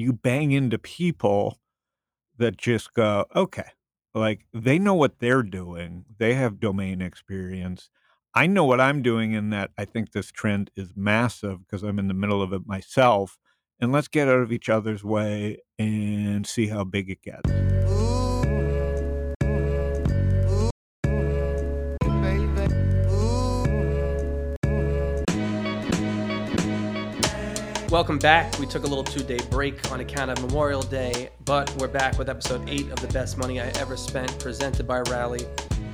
you bang into people that just go, okay, like they know what they're doing. They have domain experience. I know what I'm doing in that I think this trend is massive because I'm in the middle of it myself. And let's get out of each other's way and see how big it gets. Welcome back. We took a little two day break on account of Memorial Day, but we're back with episode 8 of The Best Money I Ever Spent, presented by Rally,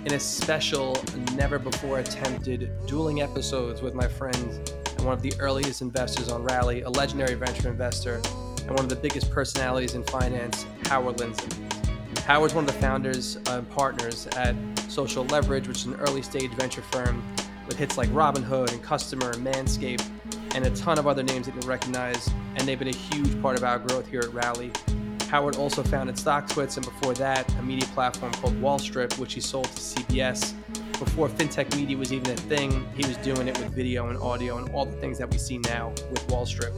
in a special, never before attempted dueling episodes with my friend and one of the earliest investors on Rally, a legendary venture investor, and one of the biggest personalities in finance, Howard Lindzon. Howard's one of the founders and partners at Social Leverage, which is an early stage venture firm with hits like Robinhood and Customer and Manscaped and a ton of other names that you'll recognize, and they've been a huge part of our growth here at Rally. Howard also founded StockTwits, and before that, a media platform called Wallstrip, which he sold to CBS. Before fintech media was even a thing, he was doing it with video and audio and all the things that we see now with Wallstrip.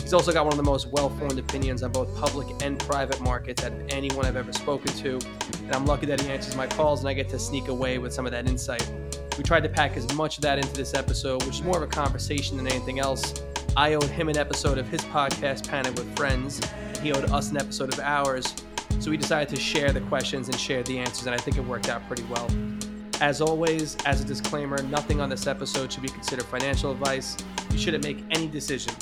He's also got one of the most well formed opinions on both public and private markets out of anyone I've ever spoken to, and I'm lucky that he answers my calls and I get to sneak away with some of that insight. We tried to pack as much of that into this episode, which is more of a conversation than anything else. I owed him an episode of his podcast, Panic with Friends, and he owed us an episode of ours. So we decided to share the questions and share the answers, and I think it worked out pretty well. As always, as a disclaimer, nothing on this episode should be considered financial advice. You shouldn't make any decision,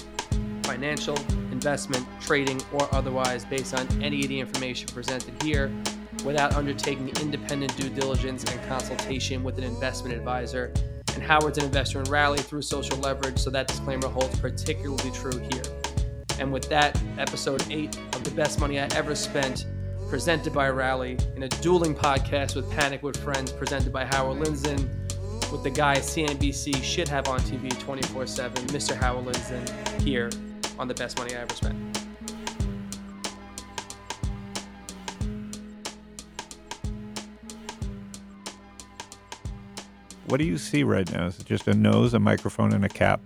financial, investment, trading, or otherwise, based on any of the information presented here without undertaking independent due diligence and consultation with an investment advisor. And Howard's an investor in Rally through social leverage, so that disclaimer holds particularly true here. And with that, episode 8 of The Best Money I Ever Spent, presented by Rally, in a dueling podcast with Panic with Friends, presented by Howard Lindzon, with the guy CNBC should have on TV 24 7, Mr. Howard Lindzon, here on The Best Money I Ever Spent. What do you see right now? Is it just a nose, a microphone, and a cap?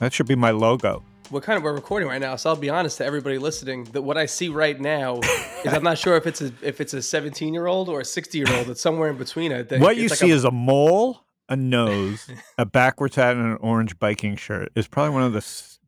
That should be my logo. We're kind of we're recording right now, so I'll be honest to everybody listening that what I see right now is I'm not sure if it's a if it's a 17 year old or a 60 year old. It's somewhere in between. I think What It's you like see a- is a mole, a nose, a backwards hat, and an orange biking shirt. Is probably one of the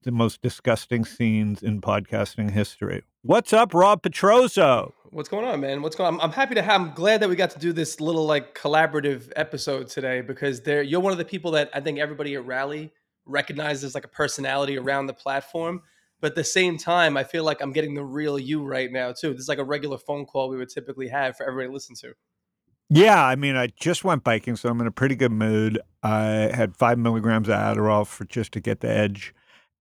the most disgusting scenes in podcasting history. What's up, Rob Petrozzo? What's going on, man? What's going on? I'm, I'm happy to have. I'm glad that we got to do this little like collaborative episode today because there you're one of the people that I think everybody at Rally recognizes like a personality around the platform. But at the same time, I feel like I'm getting the real you right now too. This is like a regular phone call we would typically have for everybody to listen to. Yeah, I mean, I just went biking, so I'm in a pretty good mood. I had five milligrams of Adderall for just to get the edge,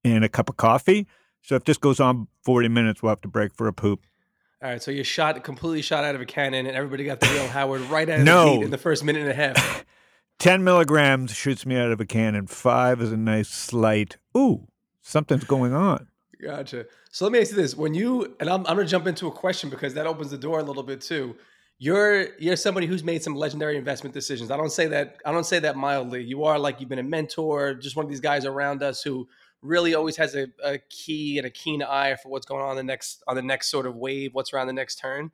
and a cup of coffee. So if this goes on 40 minutes, we'll have to break for a poop. All right, so you're shot completely shot out of a cannon, and everybody got the real Howard right out of No. the in the first minute and a half. 10 milligrams shoots me out of a cannon. Five is a nice slight. Ooh, something's going on. Gotcha. So let me ask you this: When you and I'm, I'm going to jump into a question because that opens the door a little bit too. You're you're somebody who's made some legendary investment decisions. I don't say that I don't say that mildly. You are like you've been a mentor, just one of these guys around us who really always has a, a key and a keen eye for what's going on the next on the next sort of wave, what's around the next turn.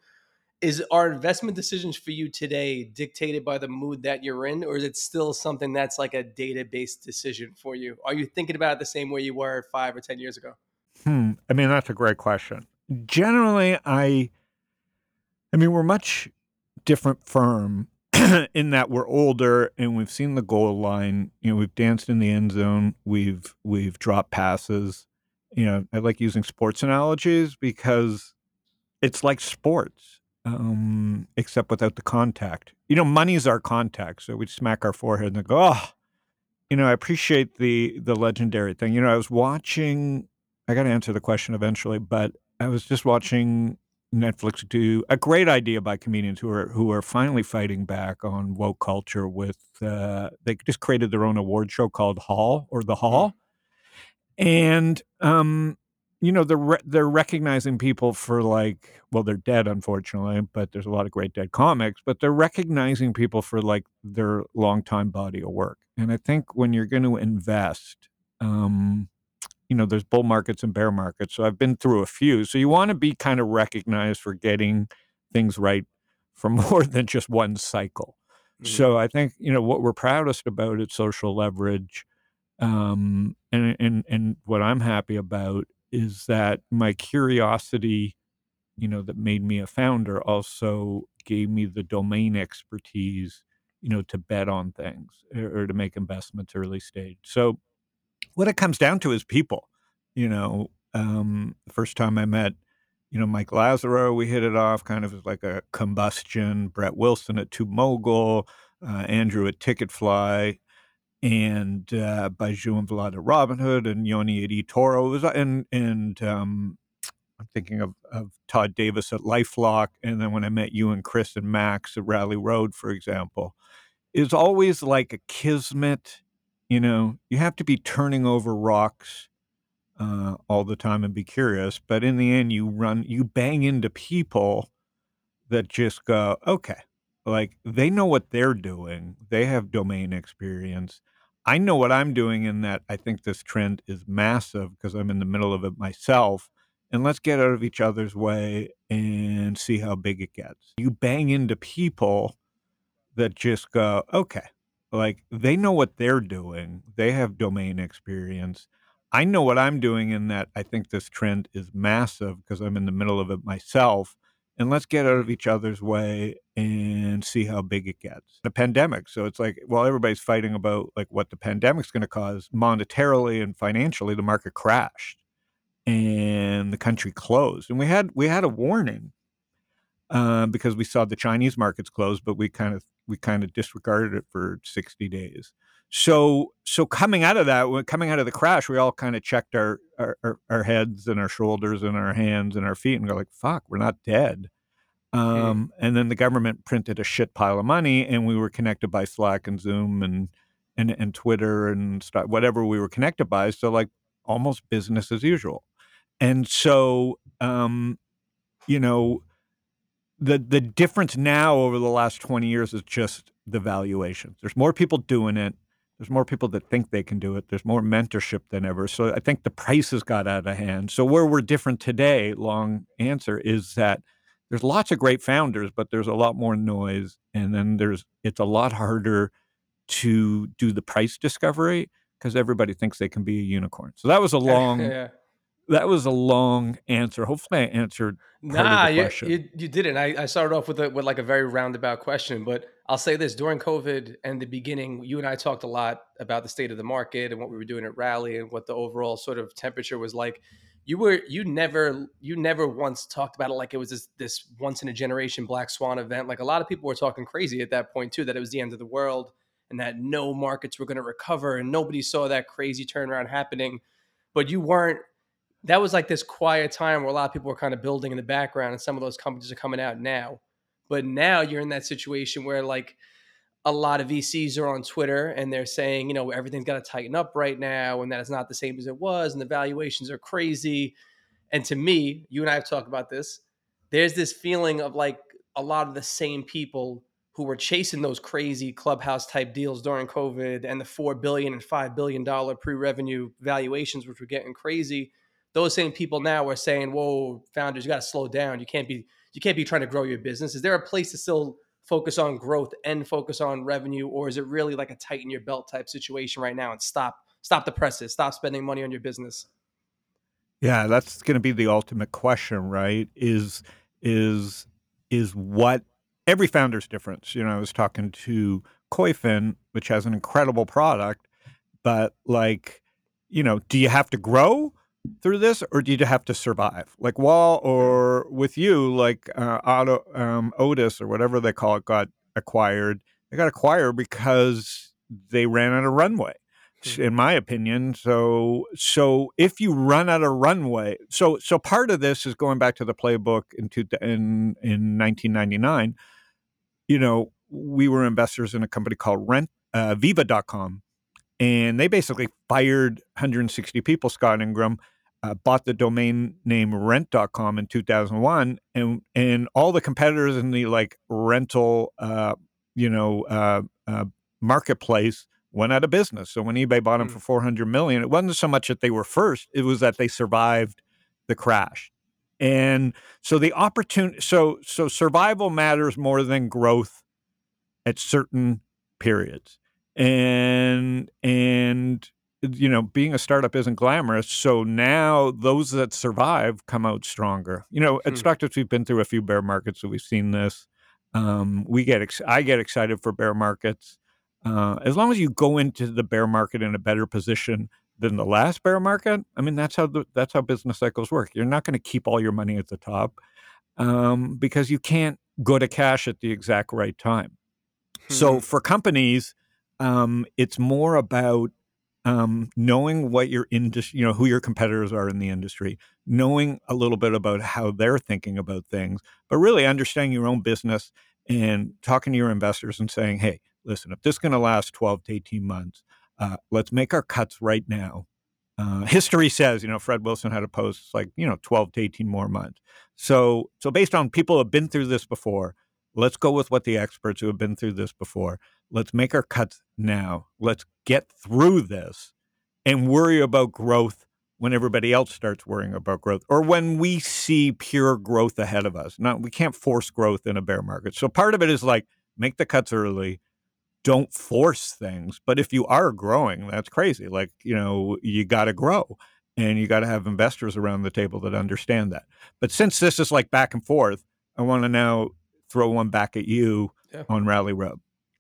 Is our investment decisions for you today dictated by the mood that you're in, or is it still something that's like a data based decision for you? Are you thinking about it the same way you were five or ten years ago? Hmm. I mean, that's a great question. Generally, I, I mean, we're much different firm in that we're older and we've seen the goal line. You know, we've danced in the end zone. We've we've dropped passes. You know, I like using sports analogies because it's like sports, um, except without the contact. You know, money's our contact, so we smack our forehead and go, "Oh, you know, I appreciate the the legendary thing." You know, I was watching I got to answer the question eventually, but I was just watching Netflix do a great idea by comedians who are who are finally fighting back on woke culture with uh, they just created their own award show called Hall or the Hall, and um, you know they're re- they're recognizing people for like well they're dead unfortunately, but there's a lot of great dead comics, but they're recognizing people for like their longtime body of work, and I think when you're going to invest. Um, you know, there's bull markets and bear markets. So I've been through a few. So you want to be kind of recognized for getting things right for more than just one cycle. Mm-hmm. So I think, you know, what we're proudest about at social leverage um, and, and, and what I'm happy about is that my curiosity, you know, that made me a founder also gave me the domain expertise, you know, to bet on things or, or to make investments early stage. So what it comes down to is people. You know, um, the first time I met, you know, Mike Lazaro, we hit it off kind of like a combustion. Brett Wilson at TubeMogul, uh, Andrew at Ticketfly, and uh, Baiju and Vlad at Robinhood, and Yoni at eToro. Was, and and um, I'm thinking of, of Todd Davis at LifeLock, and then when I met you and Chris and Max at Rally Road, for example, is always like a kismet. You know, you have to be turning over rocks uh, all the time and be curious, but in the end, you run, you bang into people that just go, okay, like they know what they're doing, they have domain experience. I know what I'm doing in that I think this trend is massive because I'm in the middle of it myself. And let's get out of each other's way and see how big it gets. You bang into people that just go, okay, like they know what they're doing, they have domain experience. I know what I'm doing in that I think this trend is massive because I'm in the middle of it myself. And let's get out of each other's way and see how big it gets. The pandemic. So it's like, well, everybody's fighting about like what the pandemic's going to cause monetarily and financially. The market crashed and the country closed. And we had we had a warning uh, because we saw the Chinese markets close, but we kind of we kind of disregarded it for 60 days. So so coming out of that, coming out of the crash, we all kind of checked our, our our heads and our shoulders and our hands and our feet and go like, "Fuck, we're not dead." Um, And then the government printed a shit pile of money, and we were connected by Slack and Zoom and and and Twitter and stuff, whatever we were connected by. So like almost business as usual. And so, um, you know, the the difference now over the last twenty years is just the valuations. There's more people doing it there's more people that think they can do it. There's more mentorship than ever. So I think the prices got out of hand. So where we're different today, long answer, is that there's lots of great founders, but there's a lot more noise. And then there's it's a lot harder to do the price discovery because everybody thinks they can be a unicorn. So that was a long yeah that was a long answer. Hopefully, I answered. nah, you, you, you didn't. I, I started off with a, with like a very roundabout question, but I'll say this: during COVID and the beginning, you and I talked a lot about the state of the market and what we were doing at Rally and what the overall sort of temperature was like. You were you never you never once talked about it like it was this this once in a generation black swan event. Like a lot of people were talking crazy at that point too, that it was the end of the world and that no markets were going to recover and nobody saw that crazy turnaround happening. But you weren't that was like this quiet time where a lot of people were kind of building in the background and some of those companies are coming out now. But now you're in that situation where like a lot of VCs are on Twitter and they're saying, you know, everything's got to tighten up right now and that it's not the same as it was and the valuations are crazy. And to me, you and I have talked about this. There's this feeling of like a lot of the same people who were chasing those crazy clubhouse type deals during COVID and the four billion and five billion dollar pre-revenue valuations, which were getting crazy those same people now are saying, "Whoa, founders, you got to slow down. You can't be you can't be trying to grow your business." Is there a place to still focus on growth and focus on revenue, or is it really like a tighten your belt type situation right now and stop stop the presses, stop spending money on your business? Yeah, that's going to be the ultimate question, right? Is is is what every founder's difference. You know, I was talking to Koyfin, which has an incredible product, but like, you know, do you have to grow through this, or did you have to survive? Like Wall or with you, like uh, Auto um, Otis or whatever they call it, got acquired. They got acquired because they ran out of runway, hmm. in my opinion. So, so if you run out of runway, so so part of this is going back to the playbook in two, in in 1999. You know, we were investors in a company called Rent uh, Viva.com and they basically fired 160 people. Scott Ingraham uh, bought the domain name rent.com in 2001 and and all the competitors in the like rental uh, you know uh, uh, marketplace went out of business. So when eBay bought them Mm. for 400 million, it wasn't so much that they were first, it was that they survived the crash. And so the opportunity so so survival matters more than growth at certain periods. And and you know, being a startup isn't glamorous. So now those that survive come out stronger. You know, at Hmm. StockTwits, we've been through a few bear markets, so we've seen this. Um, we get ex- I get excited for bear markets. Uh, as long as you go into the bear market in a better position than the last bear market, I mean that's how the, that's how business cycles work. You're not going to keep all your money at the top um, because you can't go to cash at the exact right time. So Hmm. for companies, um, it's more about um, knowing what your industry, you know, who your competitors are in the industry, knowing a little bit about how they're thinking about things, but really understanding your own business and talking to your investors and saying, hey, listen, if this is going to last 12 to 18 months, uh, let's make our cuts right now. Uh, history says, you know, Fred Wilson had a post like, you know, 12 to 18 more months. So, so based on people who have been through this before, let's go with what the experts who have been through this before. Let's make our cuts now. Let's get through this and worry about growth when everybody else starts worrying about growth or when we see pure growth ahead of us. Now, we can't force growth in a bear market. So part of it is like make the cuts early. Don't force things. But if you are growing, that's crazy. Like, you know, you got to grow and you got to have investors around the table that understand that. But since this is like back and forth, I want to now throw one back at you Yeah. on Rally Road.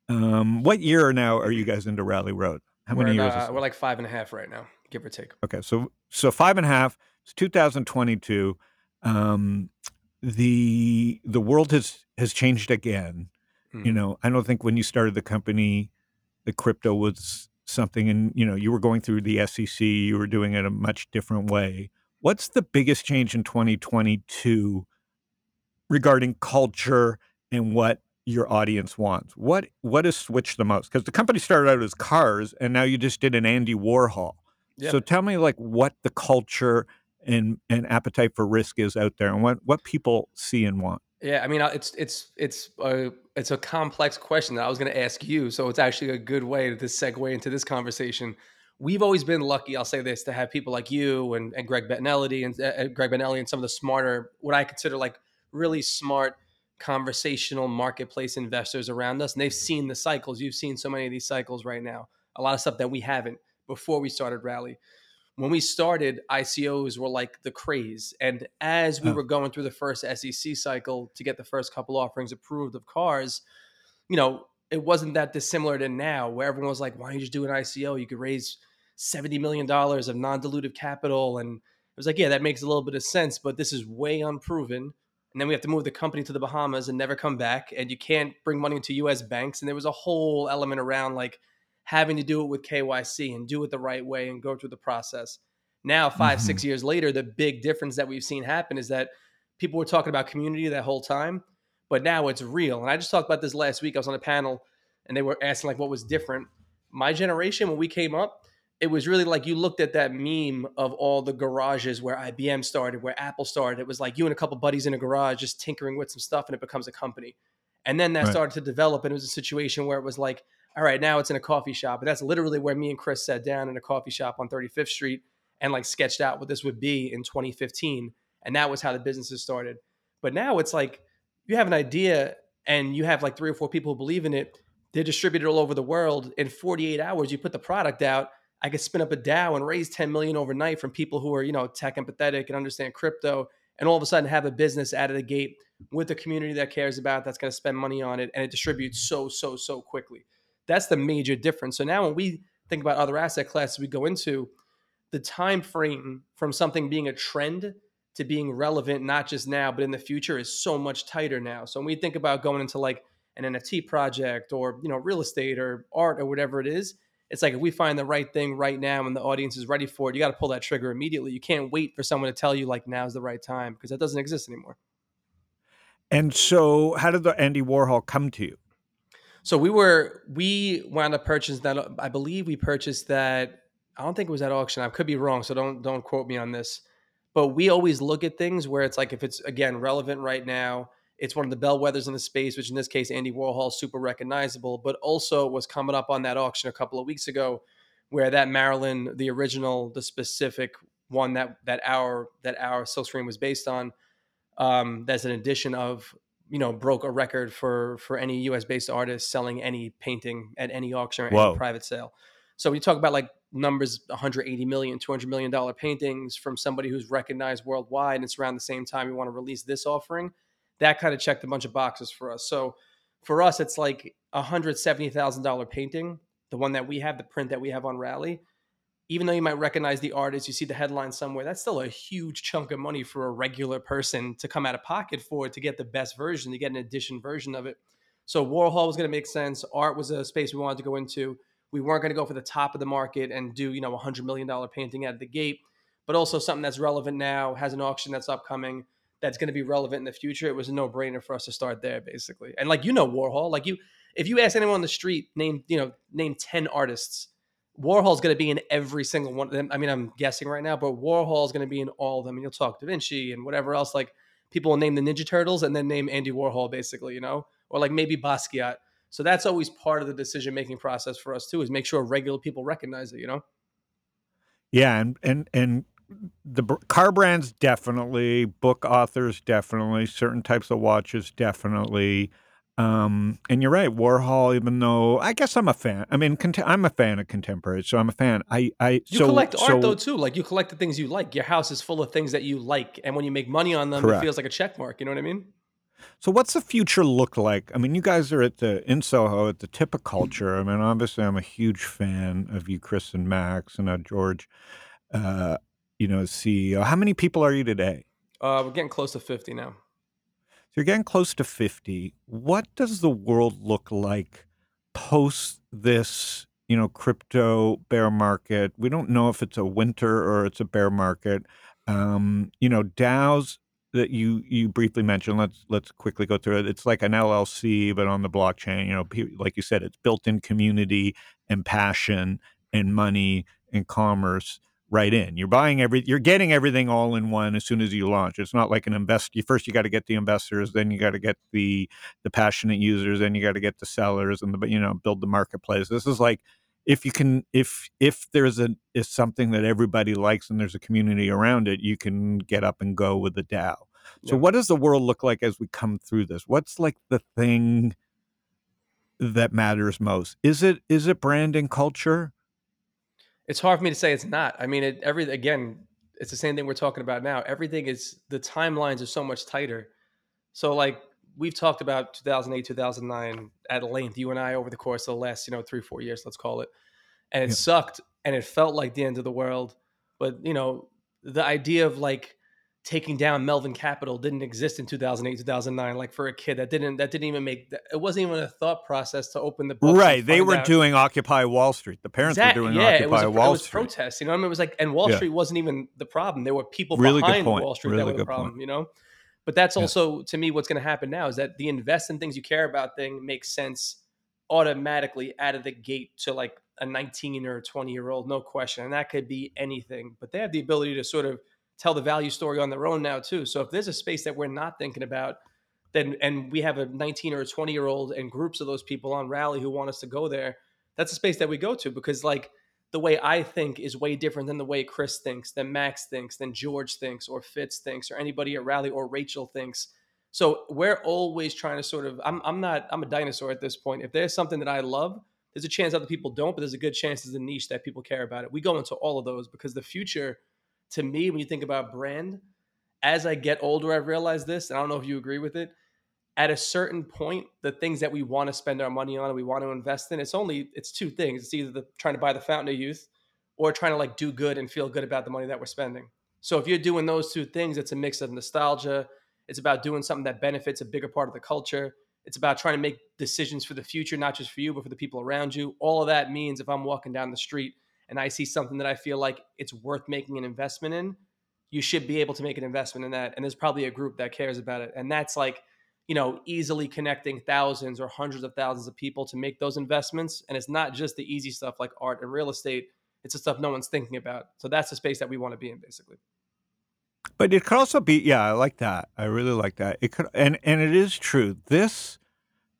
Um, what year now are you guys into Rally Road? How we're, many years? uh, we're like five and a half right now, give or take. Okay, so so five and a half. It's 2022. Um, the the world has has changed again. You Mhm. know, I don't think when you started the company, the crypto was something, and you know, you were going through the SEC. You were doing it a much different way. What's the biggest change in 2022 regarding culture and what your audience wants? What what has switched the most? Because the company started out as cars, and now you just did an Andy Warhol. Yeah. So tell me like what the culture and and appetite for risk is out there and what what people see and want. Yeah, I mean, uh, it's it's it's a it's a complex question that I was going to ask you. So it's actually a good way to segue into this conversation. We've always been lucky, I'll say this, to have people like you and, and Greg Bettinelli and uh, Greg Benelli and some of the smarter, what I consider like really smart conversational marketplace investors around us. And they've seen the cycles. You've seen so many of these cycles right now. A lot of stuff that we haven't before we started Rally when we started, ICOs were like the craze. And as we Oh. were going through the first SEC cycle to get the first couple offerings approved of cars, you know, it wasn't that dissimilar to now where everyone was like, why don't you just do an ICO? You could raise $70 million of non dilutive capital. And it was like, yeah, that makes a little bit of sense, but this is way unproven. And then we have to move the company to the Bahamas and never come back. And you can't bring money into US banks. And there was a whole element around like, having to do it with KYC and do it the right way and go through the process. Now, 5 Mhm. six years later, the big difference that we've seen happen is that people were talking about community that whole time, but now it's real. And I just talked about this last week. I was on a panel and they were asking like what was different. My generation, when we came up, it was really like you looked at that meme of all the garages where IBM started, where Apple started. It was like you and a couple buddies in a garage just tinkering with some stuff and it becomes a company. And then that Right. started to develop and it was a situation where it was like, all right, now it's in a coffee shop. But that's literally where me and Chris sat down in a coffee shop on 35th Street and like sketched out what this would be in 2015. And that was how the businesses started. But now it's like you have an idea and you have like three or four people who believe in it. They're distributed all over the world. In 48 hours, you put the product out. I could spin up a DAO and raise 10 million overnight from people who are, you know, tech empathetic and understand crypto, and all of a sudden have a business out of the gate with a community that cares about that's going to spend money on it, and it distributes so, so, so quickly. That's the major difference. So now when we think about other asset classes we go into, the time frame from something being a trend to being relevant, not just now, but in the future, is so much tighter now. So when we think about going into like an NFT project or you know real estate or art or whatever it is, it's like if we find the right thing right now and the audience is ready for it, you got to pull that trigger immediately. You can't wait for someone to tell you like now's the right time because that doesn't exist anymore. And so, how did the Andy Warhol come to you? So we were we wound up purchasing that. I believe we purchased that. I don't think it was at auction. I could be wrong, so don't don't quote me on this. But we always look at things where it's like if it's again relevant right now, It's one of the bellwethers in the space, which in this case, Andy Warhol, super recognizable, but also was coming up on that auction a couple of weeks ago, where that Marilyn, the original, the specific one that that our that our silkscreen was based on, um, that's an edition of you know broke a record for for any U.S. based artist selling any painting at any auction or Whoa. any private sale. So we talk about like numbers 180 million 200 million dollar paintings from somebody who's recognized worldwide and it's around the same time we want to release this offering that kind of checked a bunch of boxes for us. So for us it's like a $170000 painting the one that we have the print that we have on rally. Even though you might recognize the artist you see the headline somewhere that's still a huge chunk of money for a regular person to come out of pocket for to get the best version to get an edition version of it. So warhol was going to make sense. Art was a space we wanted to go into. We weren't going to go for the top of the market and do you know a hundred million dollar painting out of the gate, but also something that's relevant now, has an auction that's upcoming, that's going to be relevant in the future. It was a no brainer for us to start there, basically. And like you know, Warhol, like you, if you ask anyone on the street, name you know name ten artists, Warhol's going to be in every single one of them. I mean, I'm guessing right now, but Warhol's going to be in all of them. And you'll talk Da Vinci and whatever else. Like people will name the Ninja Turtles and then name Andy Warhol, basically, you know, or like maybe Basquiat. So that's always part of the decision making process for us too, is make sure regular people recognize it. You know. Yeah, and and and the car brands definitely, book authors definitely, certain types of watches definitely. Um, and you're right, Warhol. Even though I guess I'm a fan. I mean, cont- I'm a fan of contemporary, so I'm a fan. I, I you so, collect art so, though too. Like you collect the things you like. Your house is full of things that you like, and when you make money on them, Correct. it feels like a check mark. You know what I mean? So, what's the future look like? I mean, you guys are at the in Soho at the tip of culture. I mean, obviously, I'm a huge fan of you, Chris and Max, and uh, George. Uh, you know, CEO. How many people are you today? Uh, we're getting close to fifty now. So you're getting close to fifty. What does the world look like post this? You know, crypto bear market. We don't know if it's a winter or it's a bear market. Um, you know, DAOs that you you briefly mentioned. Let's let's quickly go through it. It's like an LLC, but on the blockchain. You know, like you said, it's built in community and passion and money and commerce right in. You're buying every, you're getting everything all in one as soon as you launch. It's not like an invest. You first you got to get the investors, then you got to get the the passionate users, then you got to get the sellers, and the you know build the marketplace. This is like if you can if if there's a is something that everybody likes and there's a community around it you can get up and go with the dao so Yeah. what does the world look like as we come through this what's like the thing that matters most is it is it branding culture It's hard for me to say it's not. I mean, it, every again, it's the same thing we're talking about now. Everything is the timelines are so much tighter. So like we've talked about 2008, 2009 at length, you and I over the course of the last, you know, three, four years, let's call it. And it Yeah. sucked and it felt like the end of the world. But, you know, the idea of like taking down Melvin Capital didn't exist in 2008, 2009. Like for a kid that didn't, that didn't even make, it wasn't even a thought process to open the books and right they were out- doing occupy wall street the parents Exact- were doing yeah, occupy it was, a, wall it was street protests. You know, I mean, it was like, and Wall Yeah. Street wasn't even the problem. There were people Really behind. Wall Street Really that were the problem. point. You know, but that's Yeah. also to me what's going to happen now is that the invest in things you care about thing makes sense automatically out of the gate to like a 19 or 20 year old, no question, and that could be anything. But they have the ability to sort of tell the value story on their own now too. So if there's a space that we're not thinking about, then and we have a 19 or a 20 year old and groups of those people on rally who want us to go there, that's a space that we go to because like the way I think is way different than the way Chris thinks, than Max thinks, than George thinks, or Fitz thinks, or anybody at Rally or Rachel thinks. So we're always trying to sort of. I'm I'm not I'm a dinosaur at this point. If there's something that I love, there's a chance other people don't, but there's a good chance there's a niche that people care about it. We go into all of those because the future, to me, when you think about brand, as I get older, I've realized this, and I don't know if you agree with it. At a certain point, the things that we want to spend our money on we want to invest in, it's only it's two things. It's either the trying to buy the fountain of youth or trying to like do good and feel good about the money that we're spending. So if you're doing those two things, it's a mix of nostalgia. It's about doing something that benefits a bigger part of the culture. It's about trying to make decisions for the future, not just for you, but for the people around you. All of that means if I'm walking down the street and I see something that I feel like it's worth making an investment in, you should be able to make an investment in that. And there's probably a group that cares about it. And that's like, you know, easily connecting thousands or hundreds of thousands of people to make those investments. And it's not just the easy stuff like art and real estate, it's the stuff no one's thinking about. So that's the space that we want to be in, basically. But it could also be, yeah, I like that. I really like that. It could, and and it is true. This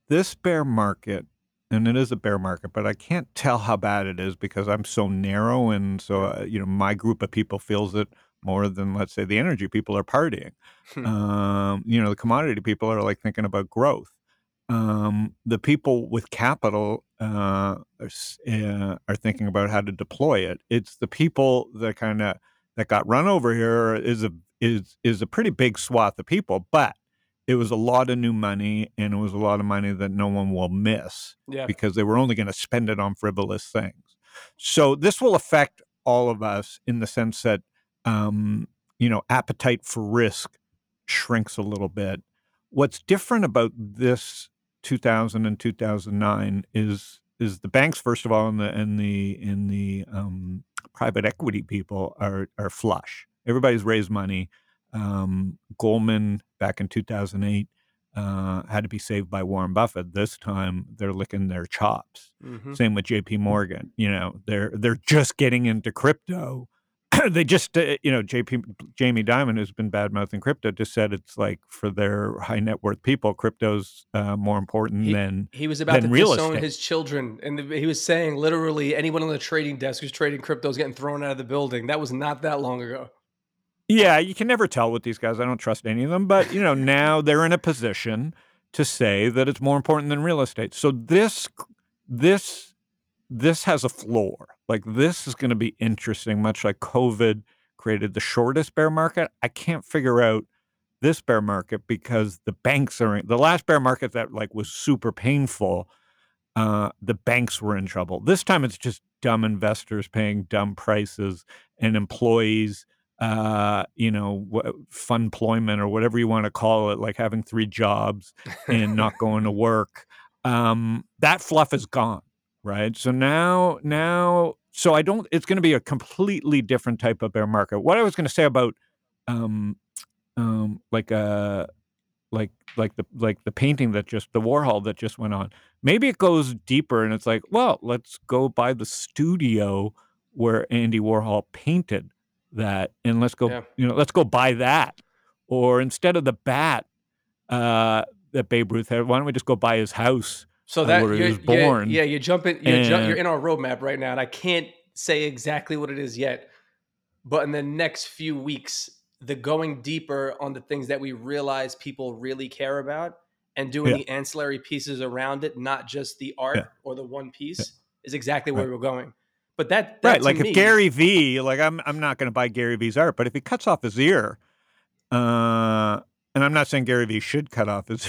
this bear market, and it is a bear market, but I can't tell how bad it is because I'm so narrow, and so uh, you know my group of people feels it more than let's say the energy people are partying. Hmm. um, you know, the commodity people are like thinking about growth. Um, the people with capital uh, are, uh, are thinking about how to deploy it. It's the people that kind of that got run over here is a is is a pretty big swath of people, but it was a lot of new money and it was a lot of money that no one will miss Yeah. because they were only going to spend it on frivolous things. So this will affect all of us in the sense that um, you know appetite for risk shrinks a little bit. What's different about this 2000 and 2009 is is the banks first of all and the and the in the um, private equity people are are flush. Everybody's raised money. Um, Goldman back in 2008 uh, had to be saved by Warren Buffett. This time they're licking their chops. hmm Same with J.P. Morgan. You know, they're they're just getting into crypto. they just, uh, you know, J.P. Jamie Dimon, who's been bad mouthing crypto, just said it's like for their high net worth people, crypto's uh, more important He- than He was about to disown estate. his children, and the, he was saying literally anyone on the trading desk who's trading crypto is getting thrown out of the building. That was not that long ago. Yeah, you can never tell with these guys. I don't trust any of them, but you know, now they're in a position to say that it's more important than real estate. So this this this has a floor. Like this is going to be interesting much like COVID created the shortest bear market. I can't figure out this bear market because the banks are in, the last bear market that like was super painful uh, the banks were in trouble. This time it's just dumb investors paying dumb prices and employees, uh, you know, w- fun employment or whatever you want to call it, like having three jobs and not going to work. Um, that fluff is gone, right? So now, now, so I don't. It's going to be a completely different type of bear market. What I was going to say about, um, um, like a like like the like the painting that just the Warhol that just went on. Maybe it goes deeper and it's like, well, let's go by the studio where Andy Warhol painted that and let's go, Yeah. you know, let's go buy that. Or instead of the bat uh that Babe Ruth had, why don't we just go buy his house? So uh, that where he you're, was born. yeah, you're jumping. You're, ju- you're in our roadmap right now, and I can't say exactly what it is yet. But in the next few weeks, the going deeper on the things that we realize people really care about, and doing Yeah. the ancillary pieces around it, not just the art Yeah. or the one piece, is exactly where Right. we're going. But that, that right. to Like me- if Gary V, like I'm I'm not gonna buy Gary V's art, but if he cuts off his ear, uh and I'm not saying Gary Vee should cut off his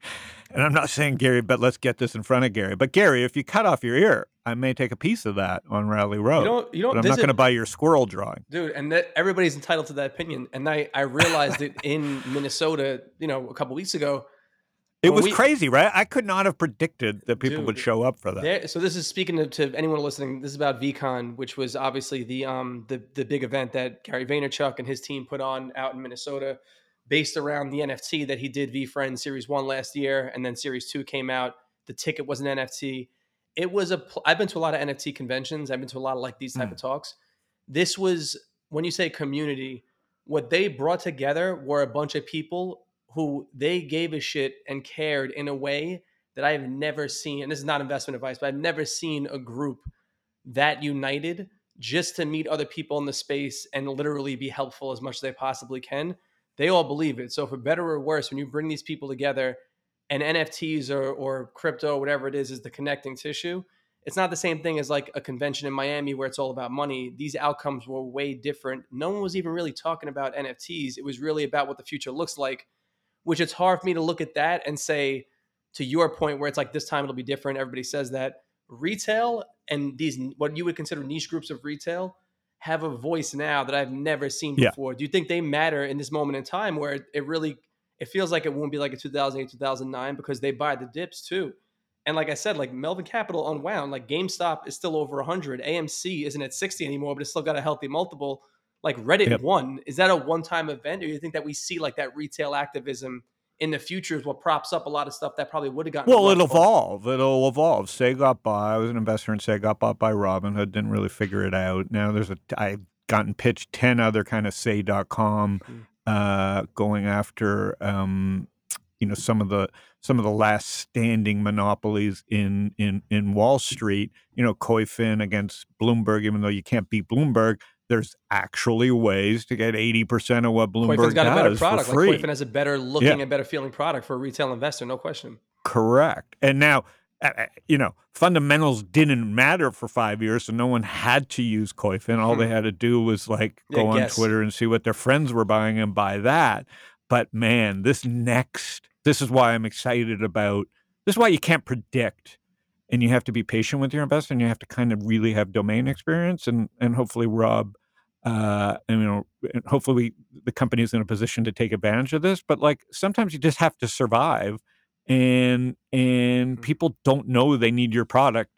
and I'm not saying Gary, but let's get this in front of Gary. But Gary, if you cut off your ear, I may take a piece of that on Rally Road. you don't, you don't I'm not going to buy your squirrel drawing. dude and that everybody's entitled to that opinion and i i realized it in minnesota you know a couple weeks ago It was we- crazy, right? I could not have predicted that people would show up for that. there, so this is speaking to, to anyone listening this is about VeeCon which was obviously the um the, the big event that gary vaynerchuk and his team put on out in minnesota based around the nft that he did vfriend series 1 last year and then series 2 came out the ticket was an nft it was a pl- i've been to a lot of nft conventions i've been to a lot of like these type Mm. of talks this was when you say community what they brought together were a bunch of people who they gave a shit and cared in a way that I have never seen. And this is not investment advice, but I've never seen a group that united just to meet other people in the space and literally be helpful as much as they possibly can. They all believe it. So for better or worse, when you bring these people together and NFTs or, or crypto, whatever it is, is the connecting tissue, it's not the same thing as like a convention in Miami where it's all about money. These outcomes were way different. No one was even really talking about NFTs. It was really about what the future looks like, which it's hard for me to look at that and say, to your point, where it's like this time it'll be different. Everybody says that retail and these what you would consider niche groups of retail have a voice now that I've never seen Yeah. before. Do you think they matter in this moment in time where it, it really it feels like it won't be like a 2008 2009 because they buy the dips too. And like I said, like Melvin Capital unwound, like GameStop is still over 100. AMC isn't at 60 anymore, but it's still got a healthy multiple. Like Reddit Yep. won. Is that a one-time event, or do you think that we see like that retail activism in the future is what props up a lot of stuff that probably would have gotten? Well, it'll evolve. It'll evolve. Say got bought. I was an investor in Say got bought by Robinhood. Didn't really figure it out. Now there's a I've gotten pitched 10 other kind of say.com Hmm. uh, going after um, you know some of the some of the last standing monopolies in in in Wall Street. You know, Koyfin against Bloomberg, even though you can't beat Bloomberg, there's actually ways to get eighty percent of what Bloomberg Koyfin's got a better product. for free. Like has a better looking and better feeling product for a retail investor, no question. Correct. And now, you know, fundamentals didn't matter for five years, so no one had to use Koifin. All they Hmm. had to do was like Yeah, go on guess. Twitter and see what their friends were buying and buy that. But man, this next, this is why I'm excited about. This is why you can't predict, and you have to be patient with your investor, and you have to kind of really have domain experience, and and hopefully Rob. Uh, and, you know, and hopefully the company is in a position to take advantage of this. But like sometimes you just have to survive, and and Mhm. people don't know they need your product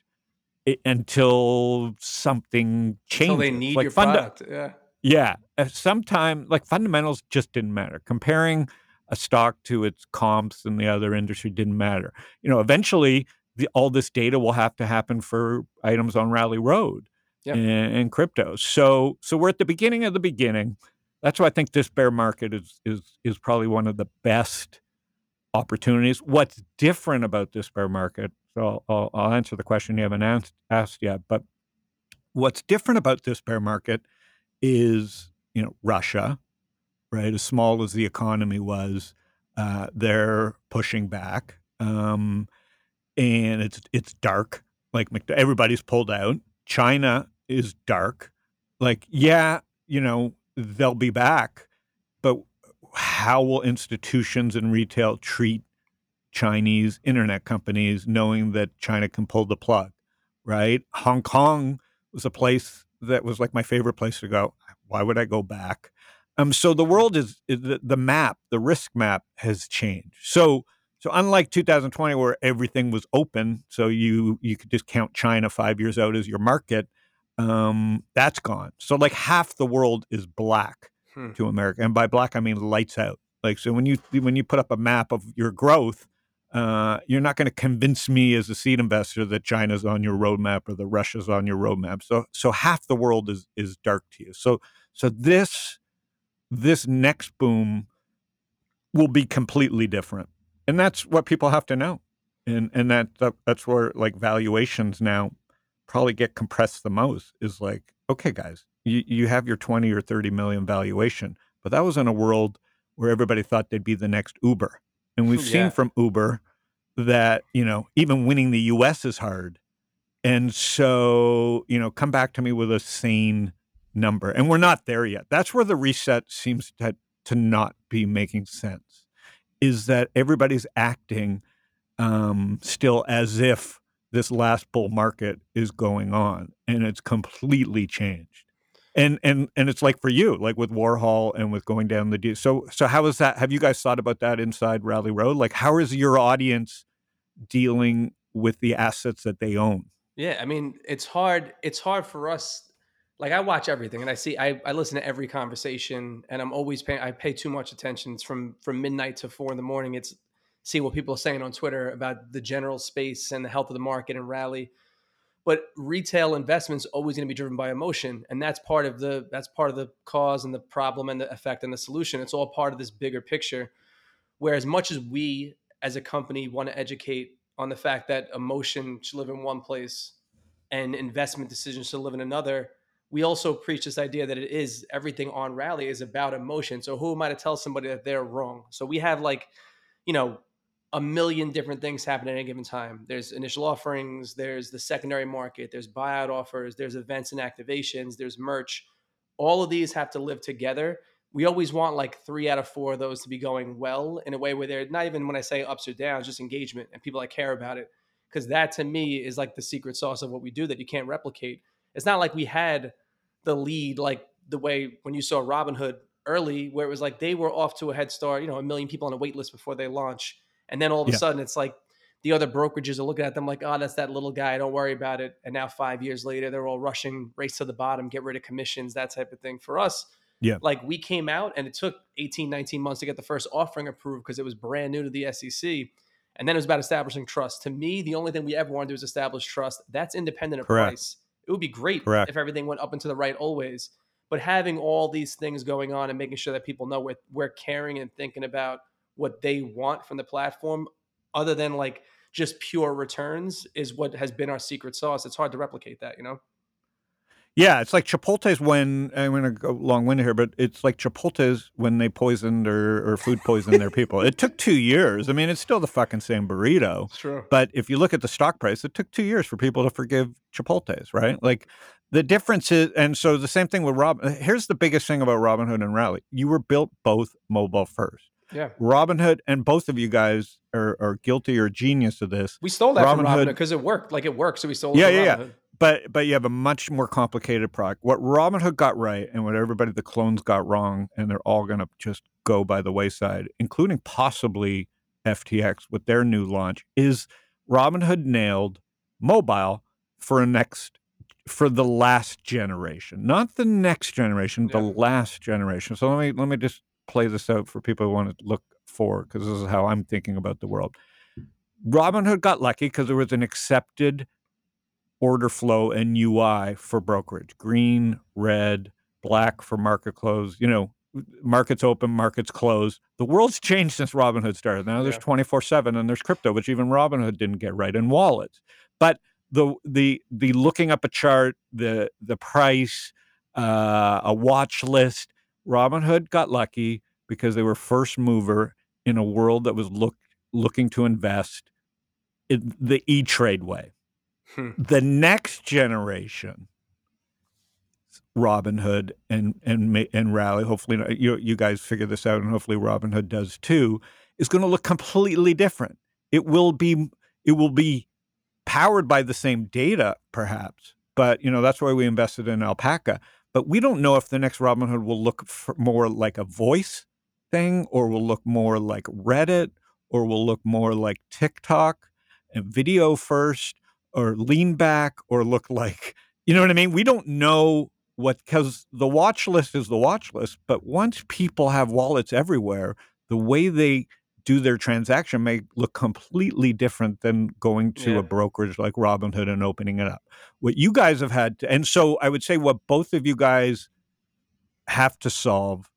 until something changes. Until they need like your funda- product. Yeah. yeah. Sometime like fundamentals just didn't matter. Comparing a stock to its comps in the other industry didn't matter. You know, eventually the, all this data will have to happen for items on Rally Road and, and crypto. So so we're at the beginning of the beginning. That's why I think this bear market is is is probably one of the best opportunities. What's different about this bear market? So I'll, I'll answer the question you haven't asked, asked yet. But what's different about this bear market is, you know, Russia, right? As small as the economy was, uh, they're pushing back, um, and it's it's dark. Like everybody's pulled out. China is dark. Like yeah, you know they'll be back, but how will institutions and retail treat Chinese internet companies knowing that China can pull the plug, right? Hong Kong was a place that was like my favorite place to go. Why would I go back? Um, so the world is, the, the map, the risk map has changed. So so unlike 2020 where everything was open, so you you could just count China five years out as your market, um, that's gone. So like half the world is black Hmm. to America, and by black I mean lights out. Like so when you when you put up a map of your growth, uh, you're not going to convince me as a seed investor that China's on your roadmap or that Russia's on your roadmap. So so half the world is is dark to you. So so this this next boom will be completely different, and that's what people have to know, and and that, that that's where like valuations now probably get compressed the most. Is like okay, guys, you you have your twenty or thirty million valuation, but that was in a world where everybody thought they'd be the next Uber, and we've Yeah. seen from Uber that you know even winning the U.S. is hard, and so you know come back to me with a sane number, and we're not there yet. That's where the reset seems to to not be making sense. Is that everybody's acting um, still as if this last bull market is going on, and it's completely changed. And and and it's like for you, like with Warhol and with going down the. de- So so how is that? Have you guys thought about that inside Rally Road? Like how is your audience dealing with the assets that they own? Yeah, I mean, it's hard. It's hard for us. Like I watch everything, and I see, I, I listen to every conversation, and I'm always paying. I pay too much attention. It's from from midnight to four in the morning. It's see what people are saying on Twitter about the general space and the health of the market and rally. But retail investments always going to be driven by emotion, and that's part of the that's part of the cause and the problem and the effect and the solution. It's all part of this bigger picture. Where as much as we as a company want to educate on the fact that emotion should live in one place and investment decisions should live in another, we also preach this idea that it is everything on rally is about emotion. So who am I to tell somebody that they're wrong? So we have like, you know, a million different things happen at any given time. There's initial offerings, there's the secondary market, there's buyout offers, there's events and activations, there's merch. All of these have to live together. We always want like three out of four of those to be going well in a way where they're not even when I say ups or downs, just engagement and people that care about it. Because that to me is like the secret sauce of what we do that you can't replicate. It's not like we had the lead like the way when you saw Robinhood early, where it was like they were off to a head start, you know, a million people on a wait list before they launch. And then all of a Yeah. sudden it's like the other brokerages are looking at them like, oh, that's that little guy. Don't worry about it. And now five years later, they're all rushing, race to the bottom, get rid of commissions, that type of thing. For us, Yeah. like we came out and it took 18, 19 months to get the first offering approved because it was brand new to the SEC. And then it was about establishing trust. To me, the only thing we ever want to do is establish trust. That's independent of Correct. price. It would be great Correct. if everything went up and to the right always. But having all these things going on and making sure that people know we're, we're caring and thinking about what they want from the platform, other than like just pure returns, is what has been our secret sauce. It's hard to replicate that, you know? Yeah, it's like Chipotle's when I'm going to go long winded here, but it's like Chipotle's when they poisoned or, or food poisoned their people. It took two years. I mean, it's still the fucking same burrito. It's true. But if you look at the stock price, it took two years for people to forgive Chipotle's, right? Like the difference is, and so the same thing with Robin. Here's the biggest thing about Robinhood and Rally: you were built both mobile first. Yeah. Robinhood and both of you guys are, are guilty or genius of this. We stole that from Robinhood- because it worked. Like it worked, so we stole it Yeah, from yeah, yeah. But but you have a much more complicated product. What Robinhood got right and what everybody the clones got wrong, and they're all going to just go by the wayside, including possibly FTX with their new launch, is Robinhood nailed mobile for a next for the last generation, not the next generation, the last generation. So let me let me just play this out for people who want to look forward because this is how I'm thinking about the world. Robinhood got lucky because there was an accepted order flow and UI for brokerage green, red, black for market close. You know, markets open, markets close. The world's changed since Robinhood started. Now there's Yeah. 24 7 and there's crypto, which even Robinhood didn't get right, and wallets. But the the the looking up a chart, the the price, uh, a watch list, Robinhood got lucky because they were first mover in a world that was look looking to invest in the e trade way Hmm. the next generation Robinhood and and ma- and Rally hopefully you you guys figure this out and hopefully Robinhood does too is going to look completely different it will be it will be powered by the same data perhaps but you know that's why we invested in alpaca but we don't know if the next Robinhood will look more like a voice thing or will look more like Reddit or will look more like TikTok and video first or lean back or look like you know what I mean? We don't know what because the watch list is the watch list, but once people have wallets everywhere, the way they do their transaction may look completely different than going to Yeah. a brokerage like Robinhood and opening it up. What you guys have had to, and so I would say what both of you guys have to solve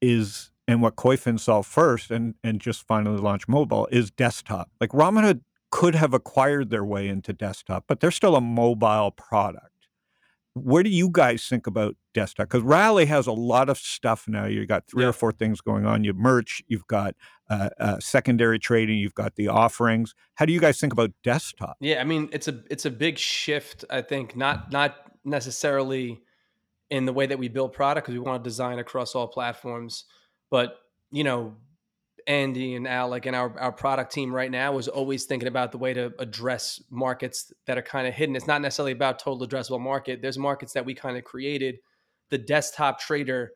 is and what Koyfin solved first and and just finally launched mobile is desktop. Like Robinhood could have acquired their way into desktop, but they're still a mobile product. Where do you guys think about desktop? Because Rally has a lot of stuff now. You've got three Yeah. or four things going on. You merch, you've got uh, uh, secondary trading, you've got the offerings. How do you guys think about desktop? Yeah, I mean it's a it's a big shift. I think not not necessarily in the way that we build product because we want to design across all platforms, but you know, Andy and Alec and our our product team right now is always thinking about the way to address markets that are kind of hidden. It's not necessarily about total addressable market. There's markets that we kind of created. The desktop trader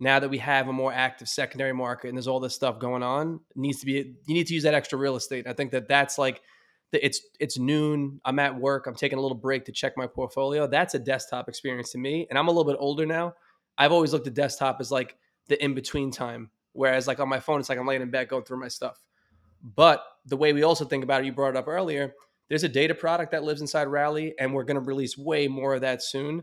now that we have a more active secondary market and there's all this stuff going on needs to be you need to use that extra real estate i think that that's like it's it's noon i'm at work i'm taking a little break to check my portfolio that's a desktop experience to me and i'm a little bit older now i've always looked at desktop as like the in between time whereas like on my phone it's like i'm laying in bed going through my stuff. But the way we also think about it you brought it up earlier there's a data product that lives inside rally and we're going to release way more of that soon.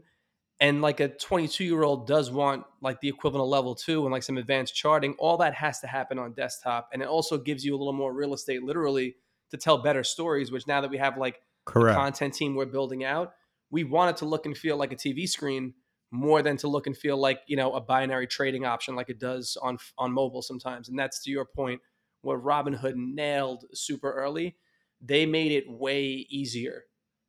And like a 22 year old does want like the equivalent level two and like some advanced charting. All that has to happen on desktop and it also gives you a little more real estate literally to tell better stories which now that we have like the Correct. content team we're building out we want it to look and feel like a tv screen more than to look and feel like you know a binary trading option like it does on on mobile sometimes and that's to your point what robinhood nailed super early they made it way easier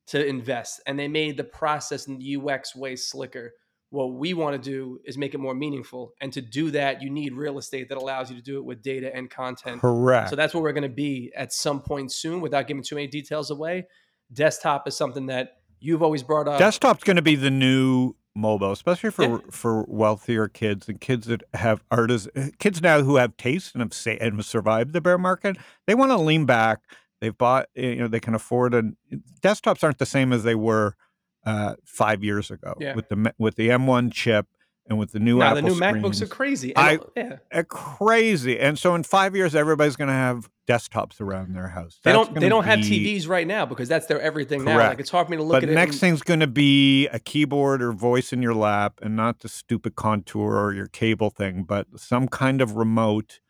to invest and they made the process and the UX way slicker. What we want to do is make it more meaningful. And to do that, you need real estate that allows you to do it with data and content. Correct. So that's where we're going to be at some point soon without giving too many details away. Desktop is something that you've always brought up. Desktop's going to be the new mobile, especially for Yeah. for wealthier kids and kids that have artists, kids now who have taste and have sa- and have survived the bear market. They want to lean back. They've bought, you know, they can afford and desktops aren't the same as they were uh, five years ago Yeah. with the with the M1 chip and with the new no, Apple the new screens, MacBooks are crazy. I- yeah, uh, crazy. And so in five years, everybody's going to have desktops around their house. they don't they don't have TVs right now because that's their everything now. Like it's hard for me to look But at it. The next and- thing's going to be a keyboard or voice in your lap, and not the stupid contour or your cable thing, but some kind of remote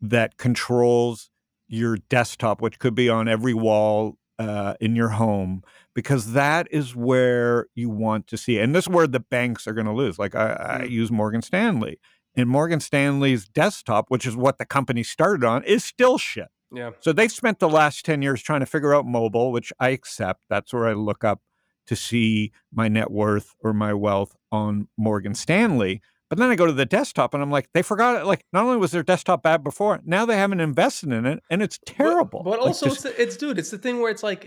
that controls your desktop, which could be on every wall uh, in your home, because that is where you want to see. And this is where the banks are going to lose. Like I, I use Morgan Stanley, and Morgan Stanley's desktop, which is what the company started on, is still shit. yeah, So they've spent the last 10 years trying to figure out mobile, which I accept. That's where I look up to see my net worth or my wealth on Morgan Stanley. But then I go to the desktop and I'm like, they forgot it. Like, not only was their desktop bad before, now they haven't invested in it and it's terrible. But, but Like, also, just- it's, the, it's dude, it's the thing where it's like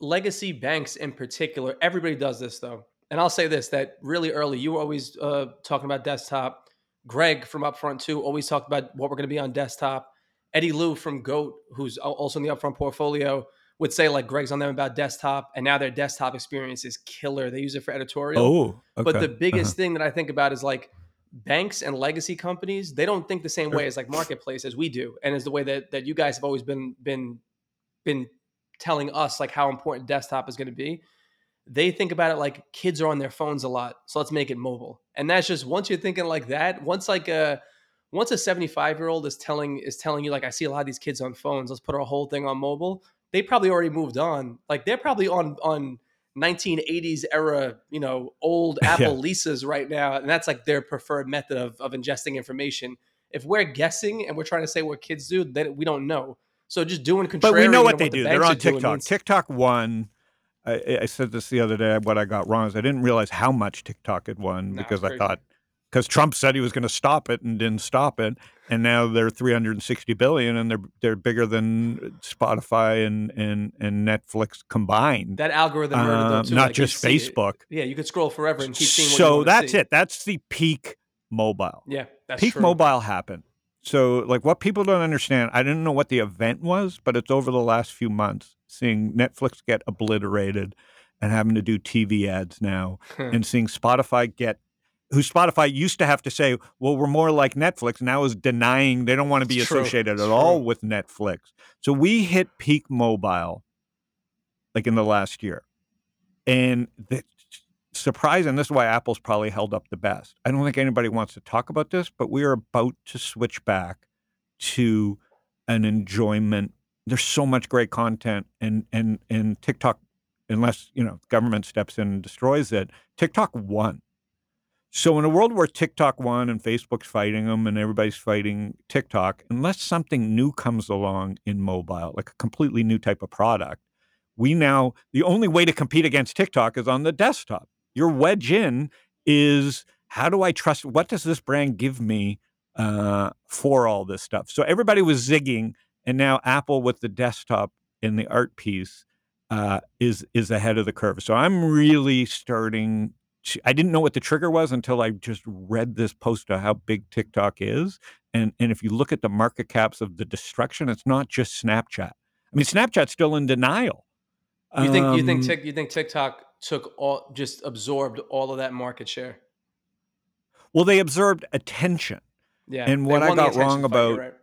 legacy banks in particular. Everybody does this though, and I'll say this: that really early, you were always uh, talking about desktop. Greg from Upfront too always talked about what we're going to be on desktop. Eddy Lu from Goat, who's also in the Upfront portfolio, would say like Greg's on them about desktop, and now their desktop experience is killer. They use it for editorial. oh, okay. But the Uh-huh. biggest thing that I think about is like banks and legacy companies, they don't think the same way as like marketplace as we do. And as the way that that you guys have always been been been telling us like how important desktop is going to be. They think about it like kids are on their phones a lot. So let's make it mobile. And that's just once you're thinking like that, once like a once a 75 year old is telling is telling you like I see a lot of these kids on phones, let's put our whole thing on mobile. They probably already moved on. Like they're probably on on 1980s era, you know, old Apple Yeah. Lisas right now, and that's like their preferred method of, of ingesting information. If we're guessing and we're trying to say what kids do, then we don't know. So just doing but we know what they the do. They're on TikTok. means- TikTok won. I, I said this the other day. What I got wrong is I didn't realize how much TikTok had won No, because I thought because Trump said he was going to stop it and didn't stop it, and now they're 360 billion and they're they're bigger than Spotify and and and Netflix combined. that algorithm murdered Uh, them too. not like, just see Facebook. Yeah, you could scroll forever and keep seeing. What so that's see. it. That's the peak mobile. Yeah, that's peak true. mobile happened. So, like, what people don't understand, I didn't know what the event was, but it's over the last few months seeing Netflix get obliterated and having to do TV ads now, and seeing Spotify get, who Spotify used to have to say, well, we're more like Netflix, now is denying they don't want to be It's associated at all with Netflix. So, we hit peak mobile like in the last year. And the surprising, this is why Apple's probably held up the best. I don't think anybody wants to talk about this, but we are about to switch back to an enjoyment. There's so much great content and and and TikTok, unless you know government steps in and destroys it, TikTok won. So in a world where TikTok won and Facebook's fighting them and everybody's fighting TikTok, unless something new comes along in mobile, like a completely new type of product, we now the only way to compete against TikTok is on the desktop. Your wedge in is how do I trust? What does this brand give me uh, for all this stuff? So everybody was zigging, and now Apple with the desktop and the art piece uh, is is ahead of the curve. So I'm really starting. I didn't know what the trigger was until I just read this post of how big TikTok is, and and if you look at the market caps of the destruction, it's not just Snapchat. I mean, Snapchat's still in denial. You think you think Um, Tik, you think TikTok took all just absorbed all of that market share? Well, they observed attention. Yeah. And what I got wrong about- right.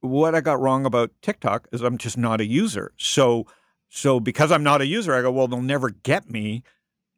What I got wrong about TikTok is I'm just not a user. So, so because I'm not a user, I go, well, they'll never get me,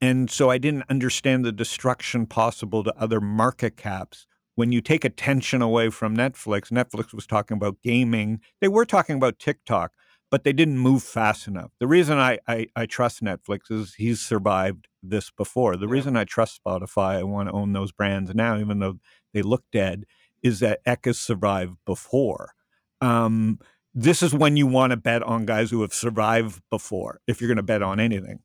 and so I didn't understand the destruction possible to other market caps. When you take attention away from Netflix, Netflix was talking about gaming. They were talking about TikTok, but they didn't move fast enough. The reason I, I, I trust Netflix is he's survived this before. The Yeah. reason I trust Spotify, I want to own those brands now, even though they look dead, is that Ek has survived before. Um, this is when you want to bet on guys who have survived before, if you're going to bet on anything.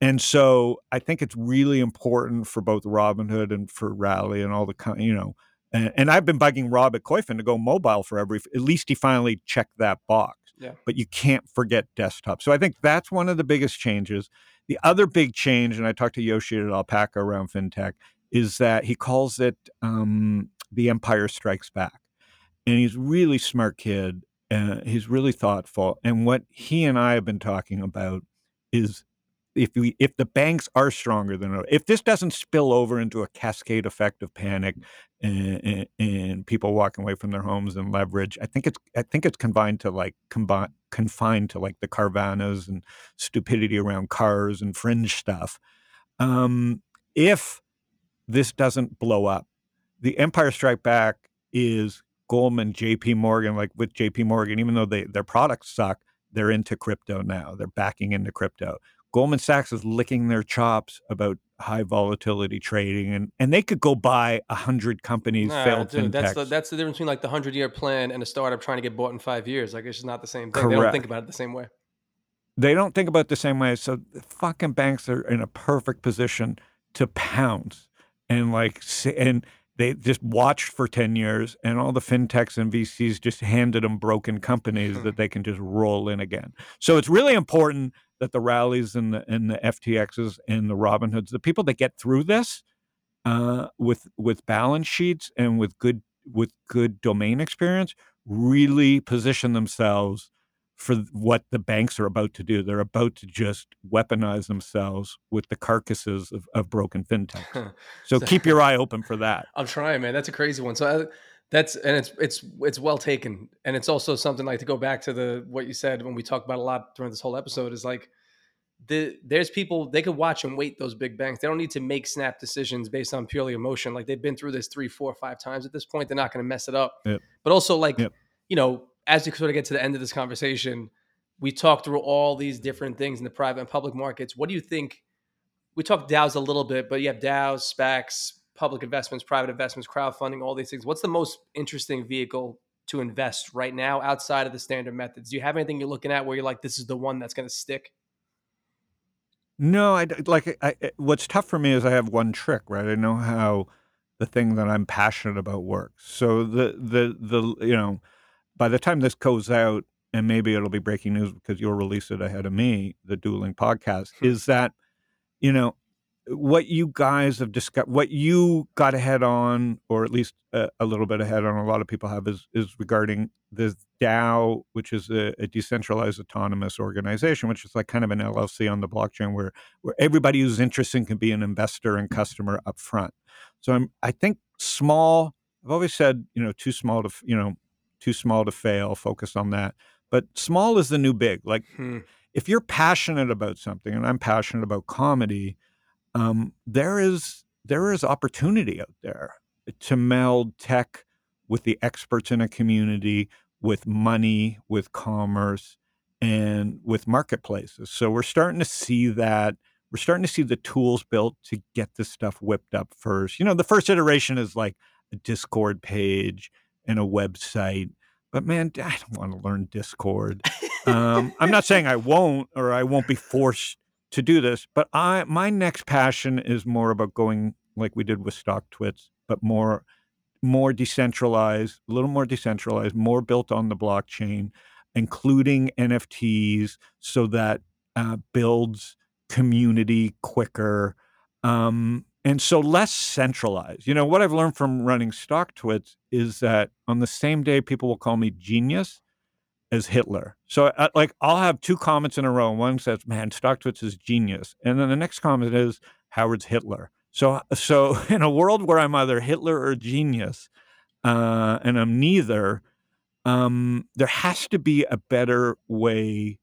And so I think it's really important for both Robinhood and for Rally and all the, you know, and, and I've been bugging Rob at Koyfin to go mobile for every, at least he finally checked that box. Yeah. But you can't forget desktop. So I think that's one of the biggest changes. The other big change, and I talked to Yoshi at Alpaca around FinTech, is that he calls it um, the Empire Strikes Back. And he's really smart kid. Uh, he's really thoughtful. And what he and I have been talking about is if we if the banks are stronger than if this doesn't spill over into a cascade effect of panic and, and, and people walking away from their homes and leverage, I think it's I think it's confined to like confined to like the Carvanas and stupidity around cars and fringe stuff. Um, if this doesn't blow up, the Empire Strike Back is Goldman, J.P. Morgan, like with J.P. Morgan, even though they their products suck, they're into crypto now. They're backing into crypto. Goldman Sachs is licking their chops about high volatility trading, and and they could go buy a hundred companies. Nah, failed dude, that's the that's the difference between like the hundred year plan and a startup trying to get bought in five years. Like it's just not the same thing. Correct. They don't think about it the same way. They don't think about it the same way. So the fucking banks are in a perfect position to pounce and like and they just watched for 10 years and all the fintechs and VCs just handed them broken companies that they can just roll in again. So it's really important that the rallies and the and the FTXs and the Robinhoods, the people that get through this uh, with with balance sheets and with good with good domain experience, really position themselves for what the banks are about to do. They're about to just weaponize themselves with the carcasses of, of broken fintechs. So keep your eye open for that. I'm trying, man. That's a crazy one. So I, uh, that's and it's it's it's well taken, and it's also something like to go back to the what you said when we talked about a lot during this whole episode is like the there's people they could watch and wait those big banks. They don't need to make snap decisions based on purely emotion. Like they've been through this three, four, five times at this point. They're not going to mess it up. Yep. But also like yep. you know, as we sort of get to the end of this conversation, we talked through all these different things in the private and public markets. What do you think? We talked DAOs a little bit, but you have DAOs, SPACs, public investments, private investments, crowdfunding, all these things. What's the most interesting vehicle to invest right now outside of the standard methods? Do you have anything you're looking at where you're like, this is the one that's going to stick? No, I like. I, what's tough for me is I have one trick, right? I know how the thing that I'm passionate about works. So the the the you know, by the time this goes out, and maybe it'll be breaking news because you'll release it ahead of me, the dueling podcast, is that you know what you guys have discussed, what you got ahead on, or at least a, a, little bit ahead on, a lot of people have, is is regarding the DAO, which is a, a, decentralized autonomous organization, which is like kind of an LLC on the blockchain, where where everybody who's interested can be an investor and customer up front. So I'm, I think small. I've always said, you know, too small to, you know, too small to fail. Focus on that. But small is the new big. Like, hmm. if you're passionate about something, and I'm passionate about comedy um, there is there is opportunity out there to meld tech with the experts in a community, with money, with commerce, and with marketplaces. So we're starting to see that. We're starting to see the tools built to get this stuff whipped up first. You know, the first iteration is like a Discord page and a website. But man, I don't want to learn Discord. Um, I'm not saying I won't or I won't be forced to do this. But I my next passion is more about going like we did with Stock StockTwits, but more more decentralized, a little more decentralized, more built on the blockchain, including NFTs, so that uh, builds community quicker. Um, and so less centralized. You know, what I've learned from running StockTwits is that on the same day people will call me genius, as Hitler. So, uh, like, I'll have two comments in a row. One says, "Man, StockTwits is genius," and then the next comment is, "Howard's Hitler." So, so in a world where I'm either Hitler or genius, uh, and I'm neither, um, there has to be a better way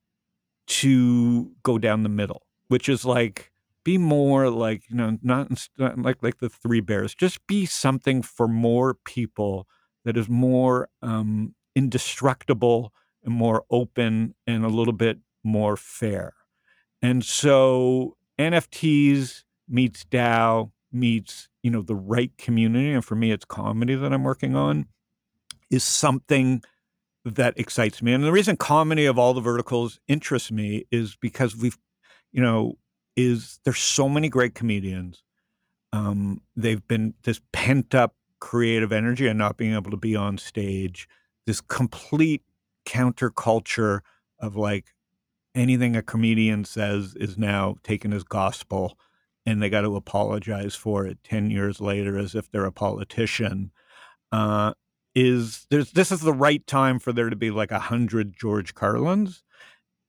to go down the middle, which is like be more like you know not, like like the three bears just be something for more people that is more um, indestructible more open and a little bit more fair. And so NFTs meets DAO meets, you know, the right community. And for me, it's comedy that I'm working on is something that excites me. And the reason comedy of all the verticals interests me is because we've, you know, is there's so many great comedians. Um, they've been this pent up creative energy and not being able to be on stage, this complete counterculture of like anything a comedian says is now taken as gospel and they got to apologize for it 10 years later as if they're a politician uh, is there's this is the right time for there to be like a hundred george carlins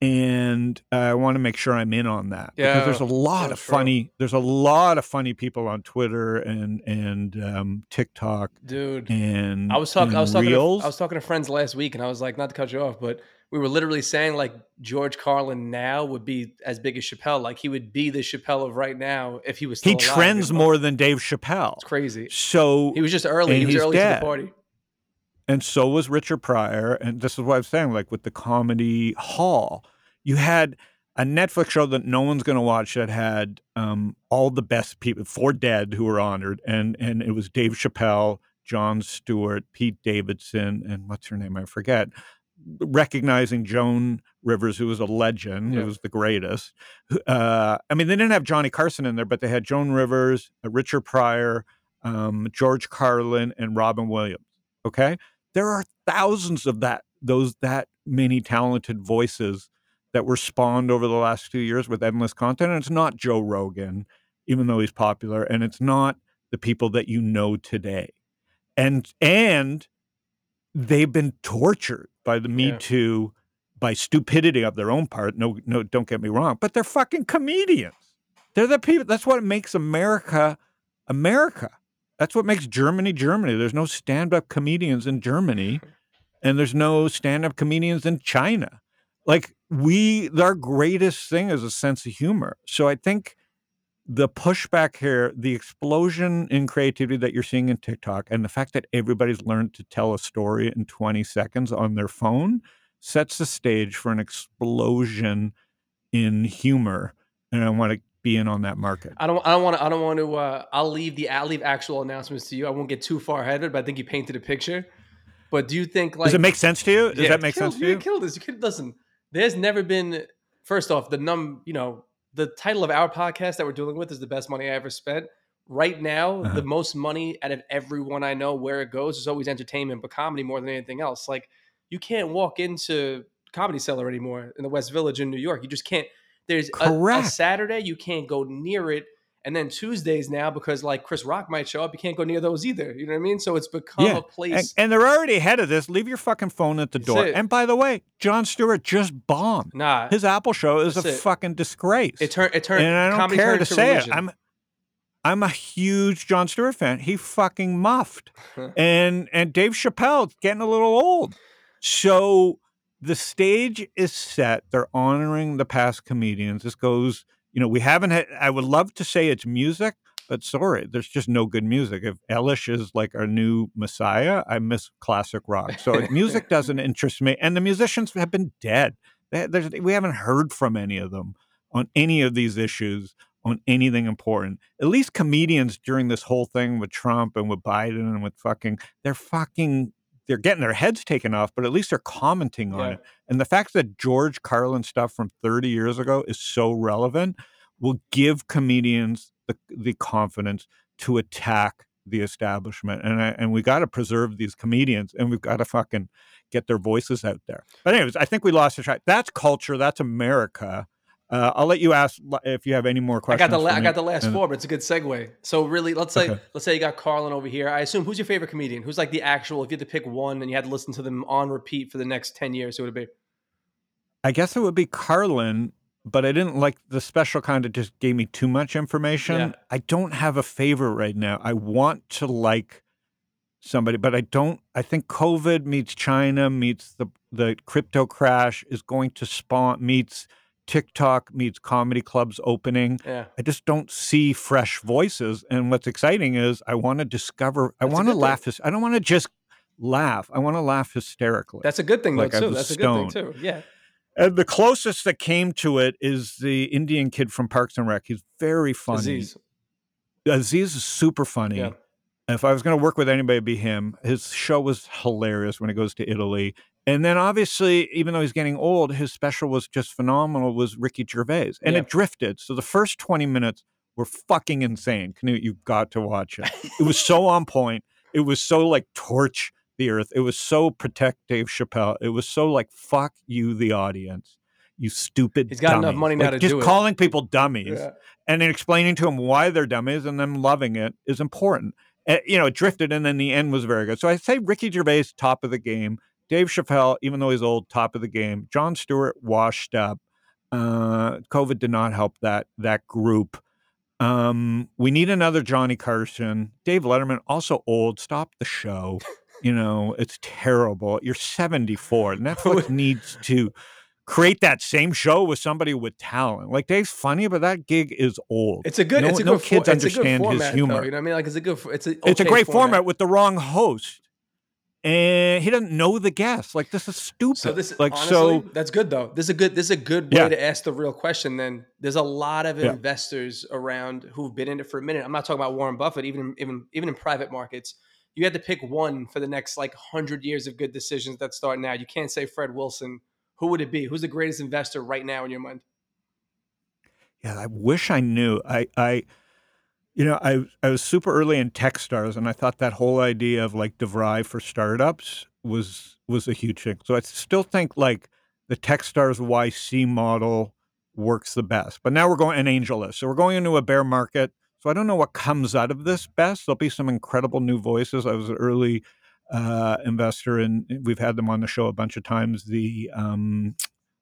and I want to make sure I'm in on that Yeah, because there's a lot of true. funny. There's a lot of funny people on Twitter and and um, TikTok dude. and I was talking. I was talking. To, I was talking to friends last week, and I was like, not to cut you off, but we were literally saying like George Carlin now would be as big as Chappelle. Like he would be the Chappelle of right now if he was. Still he alive, trends you know? more than Dave Chappelle. It's crazy. So He was just early. He was early to the party. And so was Richard Pryor. And this is what I'm saying, like with the comedy hall, you had a Netflix show that no one's going to watch that had um, all the best people, four dead who were honored, and and it was Dave Chappelle, Jon Stewart, Pete Davidson, and what's her name? I forget. Recognizing Joan Rivers, who was a legend, Yeah. who was the greatest. Uh, I mean, they didn't have Johnny Carson in there, but they had Joan Rivers, uh, Richard Pryor, um, George Carlin, and Robin Williams. Okay, there are thousands of that those that many talented voices that were spawned over the last two years with endless content and it's not joe rogan even though he's popular and it's not the people that you know today. And and they've been tortured by the me Yeah. too by stupidity of their own part. No no don't get me wrong but they're fucking comedians. They're the people that's what makes america america that's what makes Germany Germany. There's no stand-up comedians in Germany, and there's no stand-up comedians in China. Like we, our greatest thing is a sense of humor. So I think the pushback here, the explosion in creativity that you're seeing in TikTok, and the fact that everybody's learned to tell a story in 20 seconds on their phone, sets the stage for an explosion in humor. And I want to be in on that market. I don't. I don't want to. I don't want to. Uh, I'll leave the. I'll leave actual announcements to you. I won't get too far ahead of it, but I think you painted a picture. But do you think like Does it make sense to you? Does Yeah, that make kill- sense to yeah, you? killed this. You could listen. There's never been. First off, the num. You know, the title of our podcast that we're dealing with is the best money I ever spent. Right now, Uh-huh. the most money out of everyone I know, where it goes, is always entertainment, but comedy more than anything else. Like you can't walk into Comedy Cellar anymore in the West Village in New York. You just can't. There's a, a Saturday you can't go near it, and then Tuesdays now because like Chris Rock might show up, you can't go near those either. You know what I mean? So it's become Yeah, a place. And, and they're already ahead of this. Leave your fucking phone at the That's door. it. And by the way, Jon Stewart just bombed. nah, His Apple show is a it. fucking disgrace. it turned. It turned. and I don't care to say religion. it. I'm I'm a huge Jon Stewart fan. He fucking muffed. and and Dave Chappelle's getting a little old. So the stage is set. They're honoring the past comedians. This goes, you know, we haven't had I would love to say it's music, but sorry, there's just no good music. If Elish is like our new messiah, I miss classic rock. So music doesn't interest me. And the musicians have been dead. There's- we haven't heard from any of them on any of these issues, on anything important. At least comedians during this whole thing with Trump and with Biden and with fucking, they're fucking, they're getting their heads taken off, but at least they're commenting on Yeah. it. And the fact that George Carlin stuff from 30 years ago is so relevant will give comedians the, the confidence to attack the establishment. And I, and we got to preserve these comedians and we've got to fucking get their voices out there. But anyways, I think we lost the track. That's culture. That's America. Uh, I'll let you ask if you have any more questions. I got the la- I got the last four, but it's a good segue. So really, let's say Okay. let's say you got Carlin over here. I assume who's your favorite comedian? Who's like the actual? If you had to pick one and you had to listen to them on repeat for the next ten years, who would it be? I guess it would be Carlin, but I didn't like the special kind that just gave me too much information. Yeah. I don't have a favorite right now. I want to like somebody, but I don't. I think COVID meets China meets the the crypto crash is going to spawn meets TikTok meets comedy clubs opening. Yeah, I just don't see fresh voices. And what's exciting is I want to discover. I That's a want to laugh. I don't want to just laugh. I want to laugh hysterically. that's a good thing Like though I too. That's a good thing too. Yeah, And the closest that came to it is the Indian kid from Parks and Rec. He's very funny. Aziz. Aziz is super funny. Yeah. If I was going to work with anybody, it'd be him. His show was hilarious when it goes to Italy. And then obviously, even though he's getting old, his special was just phenomenal. Was Ricky Gervais, and Yeah. it drifted. So the first twenty minutes were fucking insane. Knut, you've got to watch it. It was so on point. It was so like torch the earth. It was so protect Dave Chappelle. It was so like fuck you, the audience. You stupid. He's got enough dummies." money now Like, to just do it. calling people dummies Yeah. and then explaining to them why they're dummies and them loving it is important. You know, it drifted and then the end was very good. So I say Ricky Gervais top of the game. Dave Chappelle, even though he's old, top of the game. Jon Stewart washed up. Uh, COVID did not help that that group. Um, we need another Johnny Carson. Dave Letterman, also old. Stop the show. You know, it's terrible. You're 74. Netflix needs to create that same show with somebody with talent. Like Dave's funny, but that gig is old. It's a good. No, it's a no good. kids for, it's a good understand his format, humor. Though, you know what I mean? Like it's a good. It's a. it's a great format. with the wrong host. And he doesn't know the guests. Like this is stupid. So this like honestly, so that's good though. This is a good. This is a good way Yeah. to ask the real question. Then there's a lot of Yeah. investors around who've been in it for a minute. I'm not talking about Warren Buffett. Even even even in private markets, you had to pick one for the next like hundred years of good decisions that start now. You can't say Fred Wilson. Who would it be? Who's the greatest investor right now in your mind? Yeah, I wish I knew. I, I, you know, I, I was super early in Techstars, and I thought that whole idea of like DeVry for startups was was a huge thing. So I still think like the Techstars YC model works the best. But now we're going an AngelList, so we're going into a bear market. So I don't know what comes out of this best. There'll be some incredible new voices. I was an early uh, investor, and we've had them on the show a bunch of times. The um,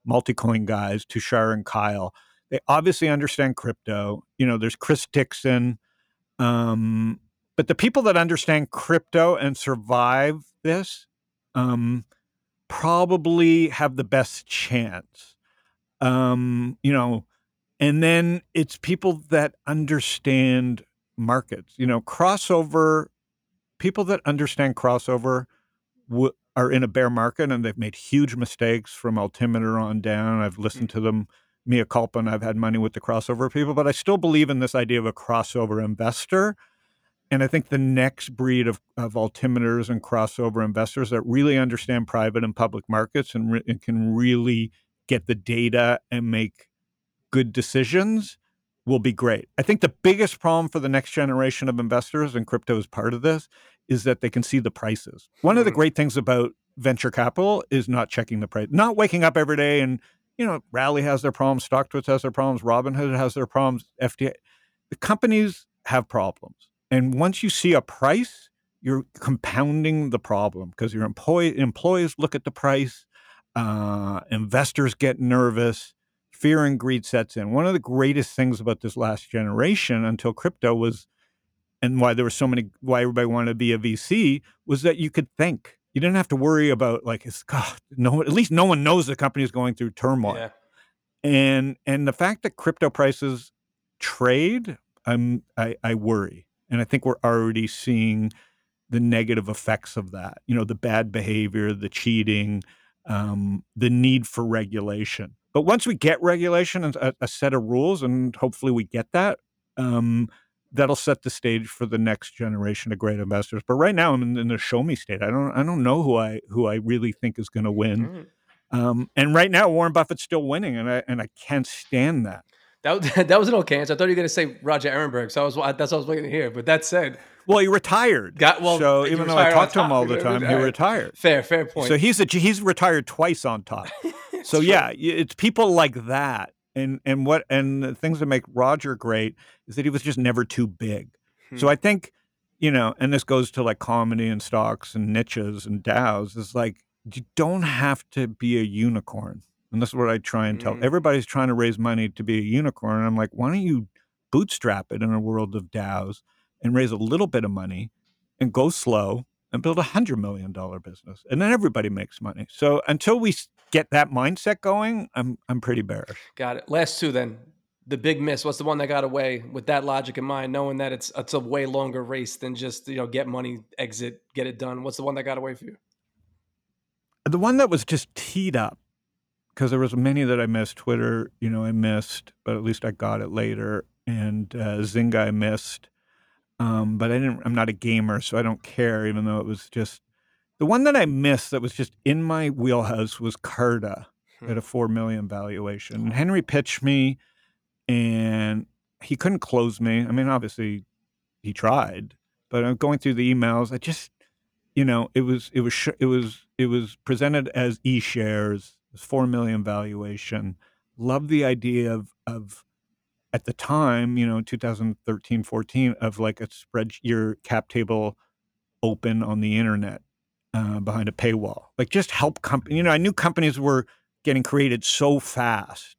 Multicoin guys, Tushar and Kyle they obviously understand crypto. You know, there's Chris Dixon. Um, but the people that understand crypto and survive this um, probably have the best chance. Um, you know, and then it's people that understand markets. You know, crossover, people that understand crossover w- are in a bear market and they've made huge mistakes from altimeter on down. I've hmm. listened to them mea culpa and I've had money with the crossover people, but I still believe in this idea of a crossover investor. And I think the next breed of, of altimeters and crossover investors that really understand private and public markets and, re- and can really get the data and make good decisions will be great. I think the biggest problem for the next generation of investors, and crypto is part of this, is that they can see the prices. One of the Mhm. great things about venture capital is not checking the price, not waking up every day and you know, Rally has their problems, StockTwits has their problems, Robinhood has their problems, FDA. The companies have problems. And once you see a price, you're compounding the problem because your employee, employees look at the price, uh, investors get nervous, fear and greed sets in. One of the greatest things about this last generation until crypto was, and why there were so many, why everybody wanted to be a VC was that you could think. You didn't have to worry about like it's God. No, at least no one knows the company is going through turmoil Yeah. and and the fact that crypto prices trade i'm I, I worry and i think we're already seeing the negative effects of that you know the bad behavior the cheating um, the need for regulation but once we get regulation and a, a set of rules and hopefully we get that um, that'll set the stage for the next generation of great investors but right now i'm in, in the show me state i don't i don't know who i who i really think is going to win Mm. um, and right now, Warren Buffett's still winning, and I and I can't stand that. That was- that was an okay answer. I thought you were going to say Roger Ehrenberg, so I was that's what I was waiting to hear. But that said, Well, he retired. Got- well, so even though I retired talk to him all the He time, he retired. fair fair point. So he's a he's retired twice on top. so yeah, it's people like that, and and what and the things that make Roger great is that he was just never too big. So Hmm. I think, you know, and this goes to like comedy and stocks and niches and DAOs. Is like you don't have to be a unicorn, and this is what I try and tell Mm. everybody's trying to raise money to be a unicorn. And I'm like, why don't you bootstrap it in a world of DAOs and raise a little bit of money and go slow and build a hundred million dollar business, and then everybody makes money. So until we get that mindset going, I'm I'm pretty bearish. Got it. Last two then. The big miss. What's the one that got away with that logic in mind, knowing that it's it's a way longer race than just you know get money, exit, get it done. What's the one that got away for you? The one that was just teed up because there was many that I missed. Twitter, you know, I missed, but at least I got it later. And uh, Zynga, I missed, um, but I didn't. I'm not a gamer, so I don't care. Even though it was just the one that I missed that was just in my wheelhouse was Carta Hmm. at a four million valuation. And Henry pitched me, and he couldn't close me. I mean, obviously, he tried, but I'm going through the emails. I just, you know, it was it was sh- it was it was presented as e shares, four million valuation. Love the idea of of at the time, you know, 2013, 14, of like a spread your cap table open on the internet. Uh, behind a paywall. Like just help company. You know, I knew companies were getting created so fast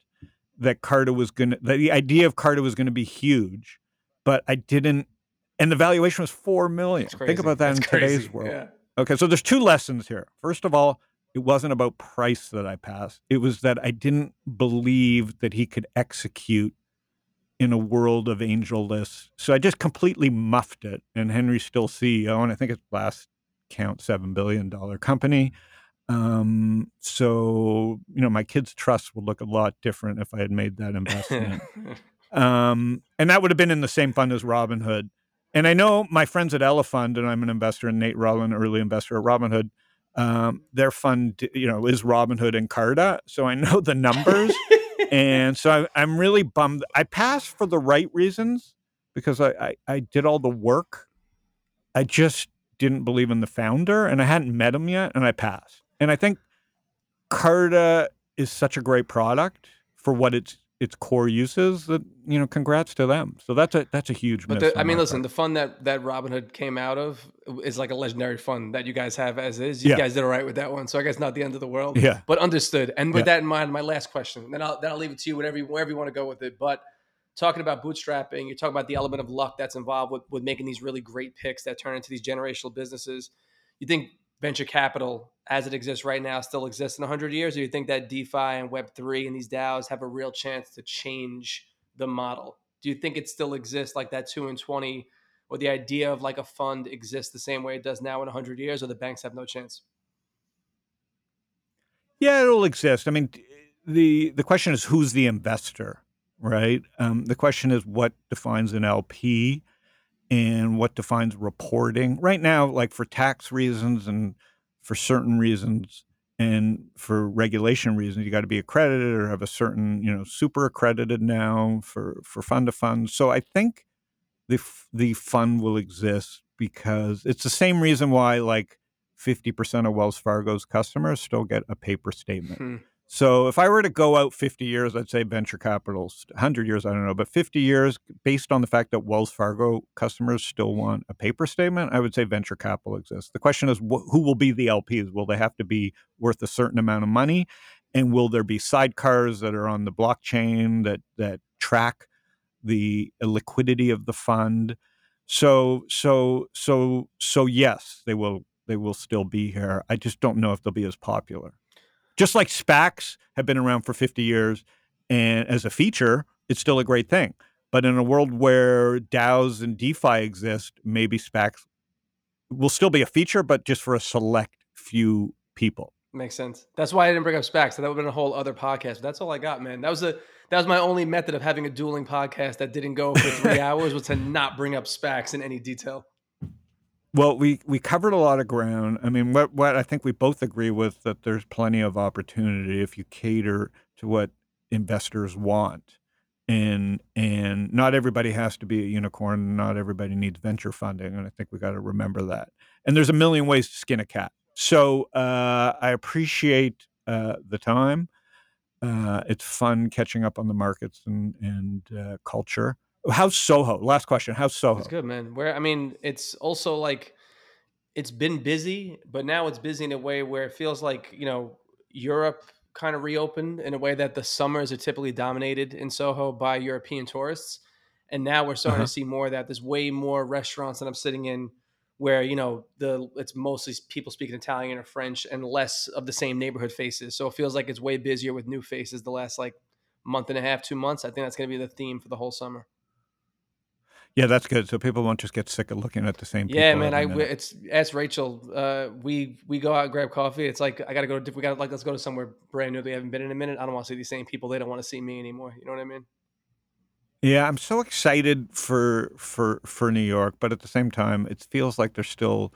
that Carta was going to, the idea of Carta was going to be huge, but I didn't, and the valuation was 4 million. Think about that That's in crazy. today's world. Yeah. Okay, so there's two lessons here. First of all, it wasn't about price that I passed. It was that I didn't believe that he could execute in a world of angel lists. So I just completely muffed it. And Henry's still CEO, and I think it's last count seven billion dollar company. Um, so you know, my kids' trust would look a lot different if I had made that investment. um, and that would have been in the same fund as Robinhood. And I know my friends at Elefund, and I'm an investor, and Nate Rollin, early investor at Robinhood. Um, their fund, you know, is Robinhood and Carta, so I know the numbers, and so I, I'm really bummed. I passed for the right reasons because I, I I did all the work. I just didn't believe in the founder, and I hadn't met him yet, and I passed. And I think Carta is such a great product for what its its core uses that you know congrats to them so that's a that's a huge But the, I mean, listen, part. the fund that that Robinhood came out of is like a legendary fund that you guys have as is. You Yeah. guys did all right with that one, so I guess not the end of the world. yeah but understood. And with Yeah. that in mind, my last question, then I'll then I'll leave it to you, whatever you, wherever you want to go with it. But talking about bootstrapping, you're talking about the element of luck that's involved with with making these really great picks that turn into these generational businesses. You think venture capital, as it exists right now, still exists in 100 years, or you think that DeFi and Web three and these DAOs have a real chance to change the model? Do you think it still exists like that two and 20? Or the idea of like a fund exists the same way it does now in 100 years, or the banks have no chance? yeah it'll exist i mean the the question is who's the investor right? Um, the question is what defines an lp and what defines reporting. Right now like for tax reasons and for certain reasons and for regulation reasons you got to be accredited or have a certain you know super accredited now for for fund to fund. So i think the f- the fund will exist because it's the same reason why like 50% of wells fargo's customers still get a paper statement. Hmm. So if I were to go out 50 years, I'd say venture capital's 100 years, I don't know, but 50 years, based on the fact that Wells Fargo customers still mm-hmm. want a paper statement, I would say venture capital exists. The question is, wh- who will be the LPs? Will they have to be worth a certain amount of money? And will there be sidecars that are on the blockchain that that track the liquidity of the fund? So so so so yes, they will they will still be here. I just don't know if they'll be as popular just like SPACs have been around for 50 years, and as a feature, it's still a great thing. But in a world where DAOs and DeFi exist, maybe SPACs will still be a feature, but just for a select few people. Makes sense. That's why I didn't bring up SPACs. So that would have been a whole other podcast. But that's all I got, man. That was a that was my only method of having a dueling podcast that didn't go for three hours was to not bring up SPACs in any detail. Well, we we covered a lot of ground. I mean, what what I think we both agree with that there's plenty of opportunity if you cater to what investors want. And and not everybody has to be a unicorn. Not everybody needs venture funding, and I think we got to remember that. And there's a million ways to skin a cat. So uh, I appreciate uh, the time. Uh, it's fun catching up on the markets and and uh, culture. How's Soho? Last question. How's Soho? It's good, man. Where I mean, it's also like it's been busy, but now it's busy in a way where it feels like you know Europe kind of reopened in a way that the summers are typically dominated in Soho by European tourists, and now we're starting Uh-huh. to see more of that. There's way more restaurants that I'm sitting in where you know the it's mostly people speaking Italian or French and less of the same neighborhood faces. So it feels like it's way busier with new faces the last like month and a half, two months. I think that's going to be the theme for the whole summer. Yeah, that's good. So people won't just get sick of looking at the same people. Yeah, man. I minute. it's ask Rachel. Uh, we we go out and grab coffee. It's like I gotta go. To, we got to like let's go to somewhere brand new. They haven't been in a minute. I don't want to see these same people. They don't want to see me anymore. You know what I mean? Yeah, I'm so excited for for for New York, but at the same time, it feels like there's still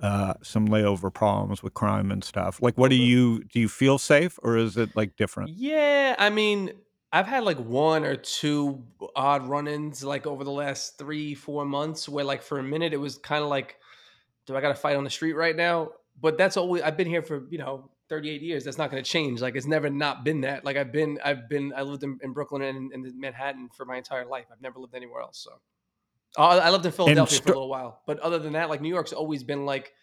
uh, some layover problems with crime and stuff. Like, what do you do? You feel safe, or is it like different? Yeah, I mean, I've had like one or two odd run-ins like over the last three, four months where like for a minute it was kind of like, do I got to fight on the street right now? But that's always I've been here for you know 38 years. That's not going to change. Like it's never not been that. Like I've been I've been I lived in, in Brooklyn and in Manhattan for my entire life. I've never lived anywhere else. So I I lived in Philadelphia for a little while, but other than that, like New York's always been like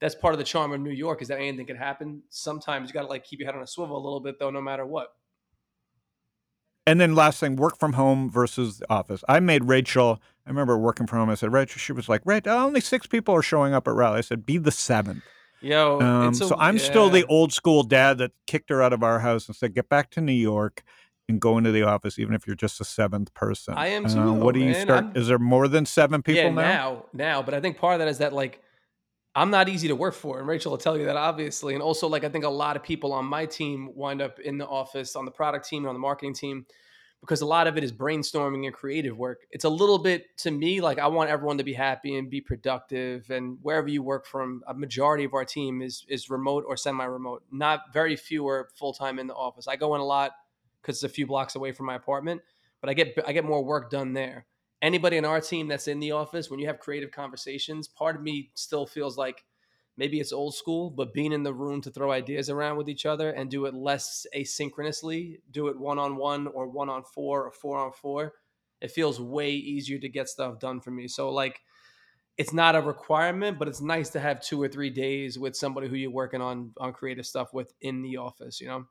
that's part of the charm of New York is that anything can happen. Sometimes you got to like keep your head on a swivel a little bit though, no matter what. And then last thing, work from home versus the office. I made Rachel. I remember working from home. I said, Rachel. She was like, Rachel, only six people are showing up at rally. I said, be the seventh. Yo, Um, a, so I'm still the old school dad that kicked her out of our house and said, get back to New York and go into the office, even if you're just a seventh person. I am Uh, too, what do you man. start? I'm- Is there more than seven people yeah, now? now, now, but I think part of that is that like I'm not easy to work for, and Rachel will tell you that obviously, and also like I think a lot of people on my team wind up in the office on the product team and on the marketing team because a lot of it is brainstorming and creative work. It's a little bit to me like I want everyone to be happy and be productive, and wherever you work from, a majority of our team is is remote or semi-remote. Not very few are full time in the office. I go in a lot because it's a few blocks away from my apartment, but I get I get more work done there anybody in our team that's in the office, when you have creative conversations, part of me still feels like maybe it's old school, but being in the room to throw ideas around with each other and do it less asynchronously, do it one on one or one on four or four on four, it feels way easier to get stuff done for me. So, like, it's not a requirement, but it's nice to have two or three days with somebody who you're working on on creative stuff with in the office, you know?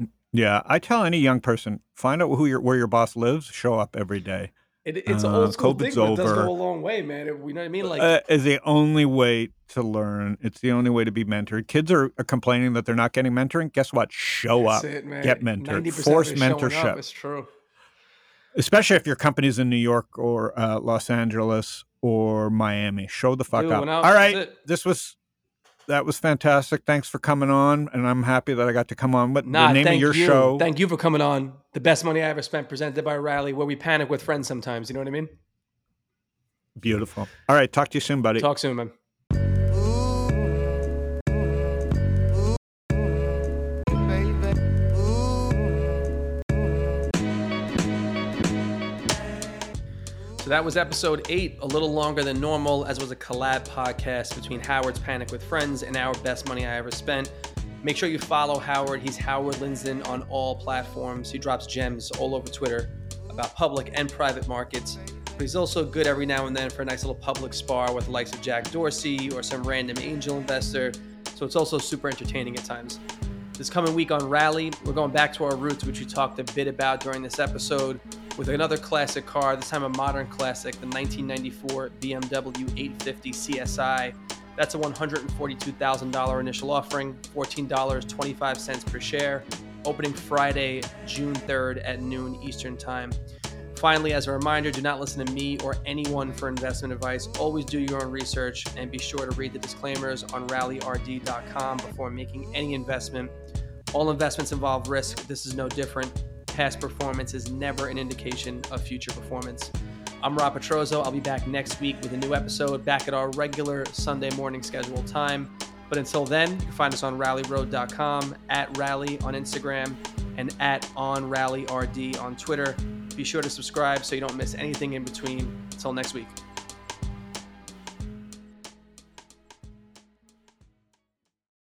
Mm, yeah, I tell any young person, find out who your where your boss lives, show up every day. It, it's an Uh, old school COVID's thing, but it does go a long way, man. It- you know what I mean? Like, uh, is the only way to learn. It's the only way to be mentored. Kids are, are complaining that they're not getting mentoring. Guess what? Show up, it, get mentored. Force mentorship. It's true. especially if your company's in New York or uh, Los Angeles or Miami. Show the fuck Dude, up. I- All right, this was that was fantastic. Thanks for coming on, and I'm happy that I got to come on. But Nah, the name of your you. show, Thank you for coming on. The best money I ever spent, presented by Rally, where we panic with friends sometimes. You know what I mean? beautiful. All right, talk to you soon, buddy. Talk soon, man. That was episode eight, a little longer than normal, as was a collab podcast between Howard's Panic with Friends and our Best Money I Ever Spent. Make sure you follow Howard. He's Howard Lindzon on all platforms. He drops gems all over Twitter about public and private markets. But he's also good every now and then for a nice little public spar with the likes of Jack Dorsey or some random angel investor. So it's also super entertaining at times. This coming week on Rally, we're going back to our roots, which we talked a bit about during this episode, with another classic car, this time a modern classic, the 1994 BMW 850 CSI. That's a $142,000 initial offering, $14.25 per share, opening Friday, June 3rd at noon Eastern Time. Finally, as a reminder, do not listen to me or anyone for investment advice. Always do your own research and be sure to read the disclaimers on rallyrd.com before making any investment. All investments involve risk. This is no different. Past performance is never an indication of future performance. I'm Rob Petrozzo. I'll be back next week with a new episode, back at our regular Sunday morning scheduled time. But until then, you can find us on rallyroad.com, at Rally on Instagram, and at OnRallyRD on Twitter. Be sure to subscribe so you don't miss anything in between. Until next week.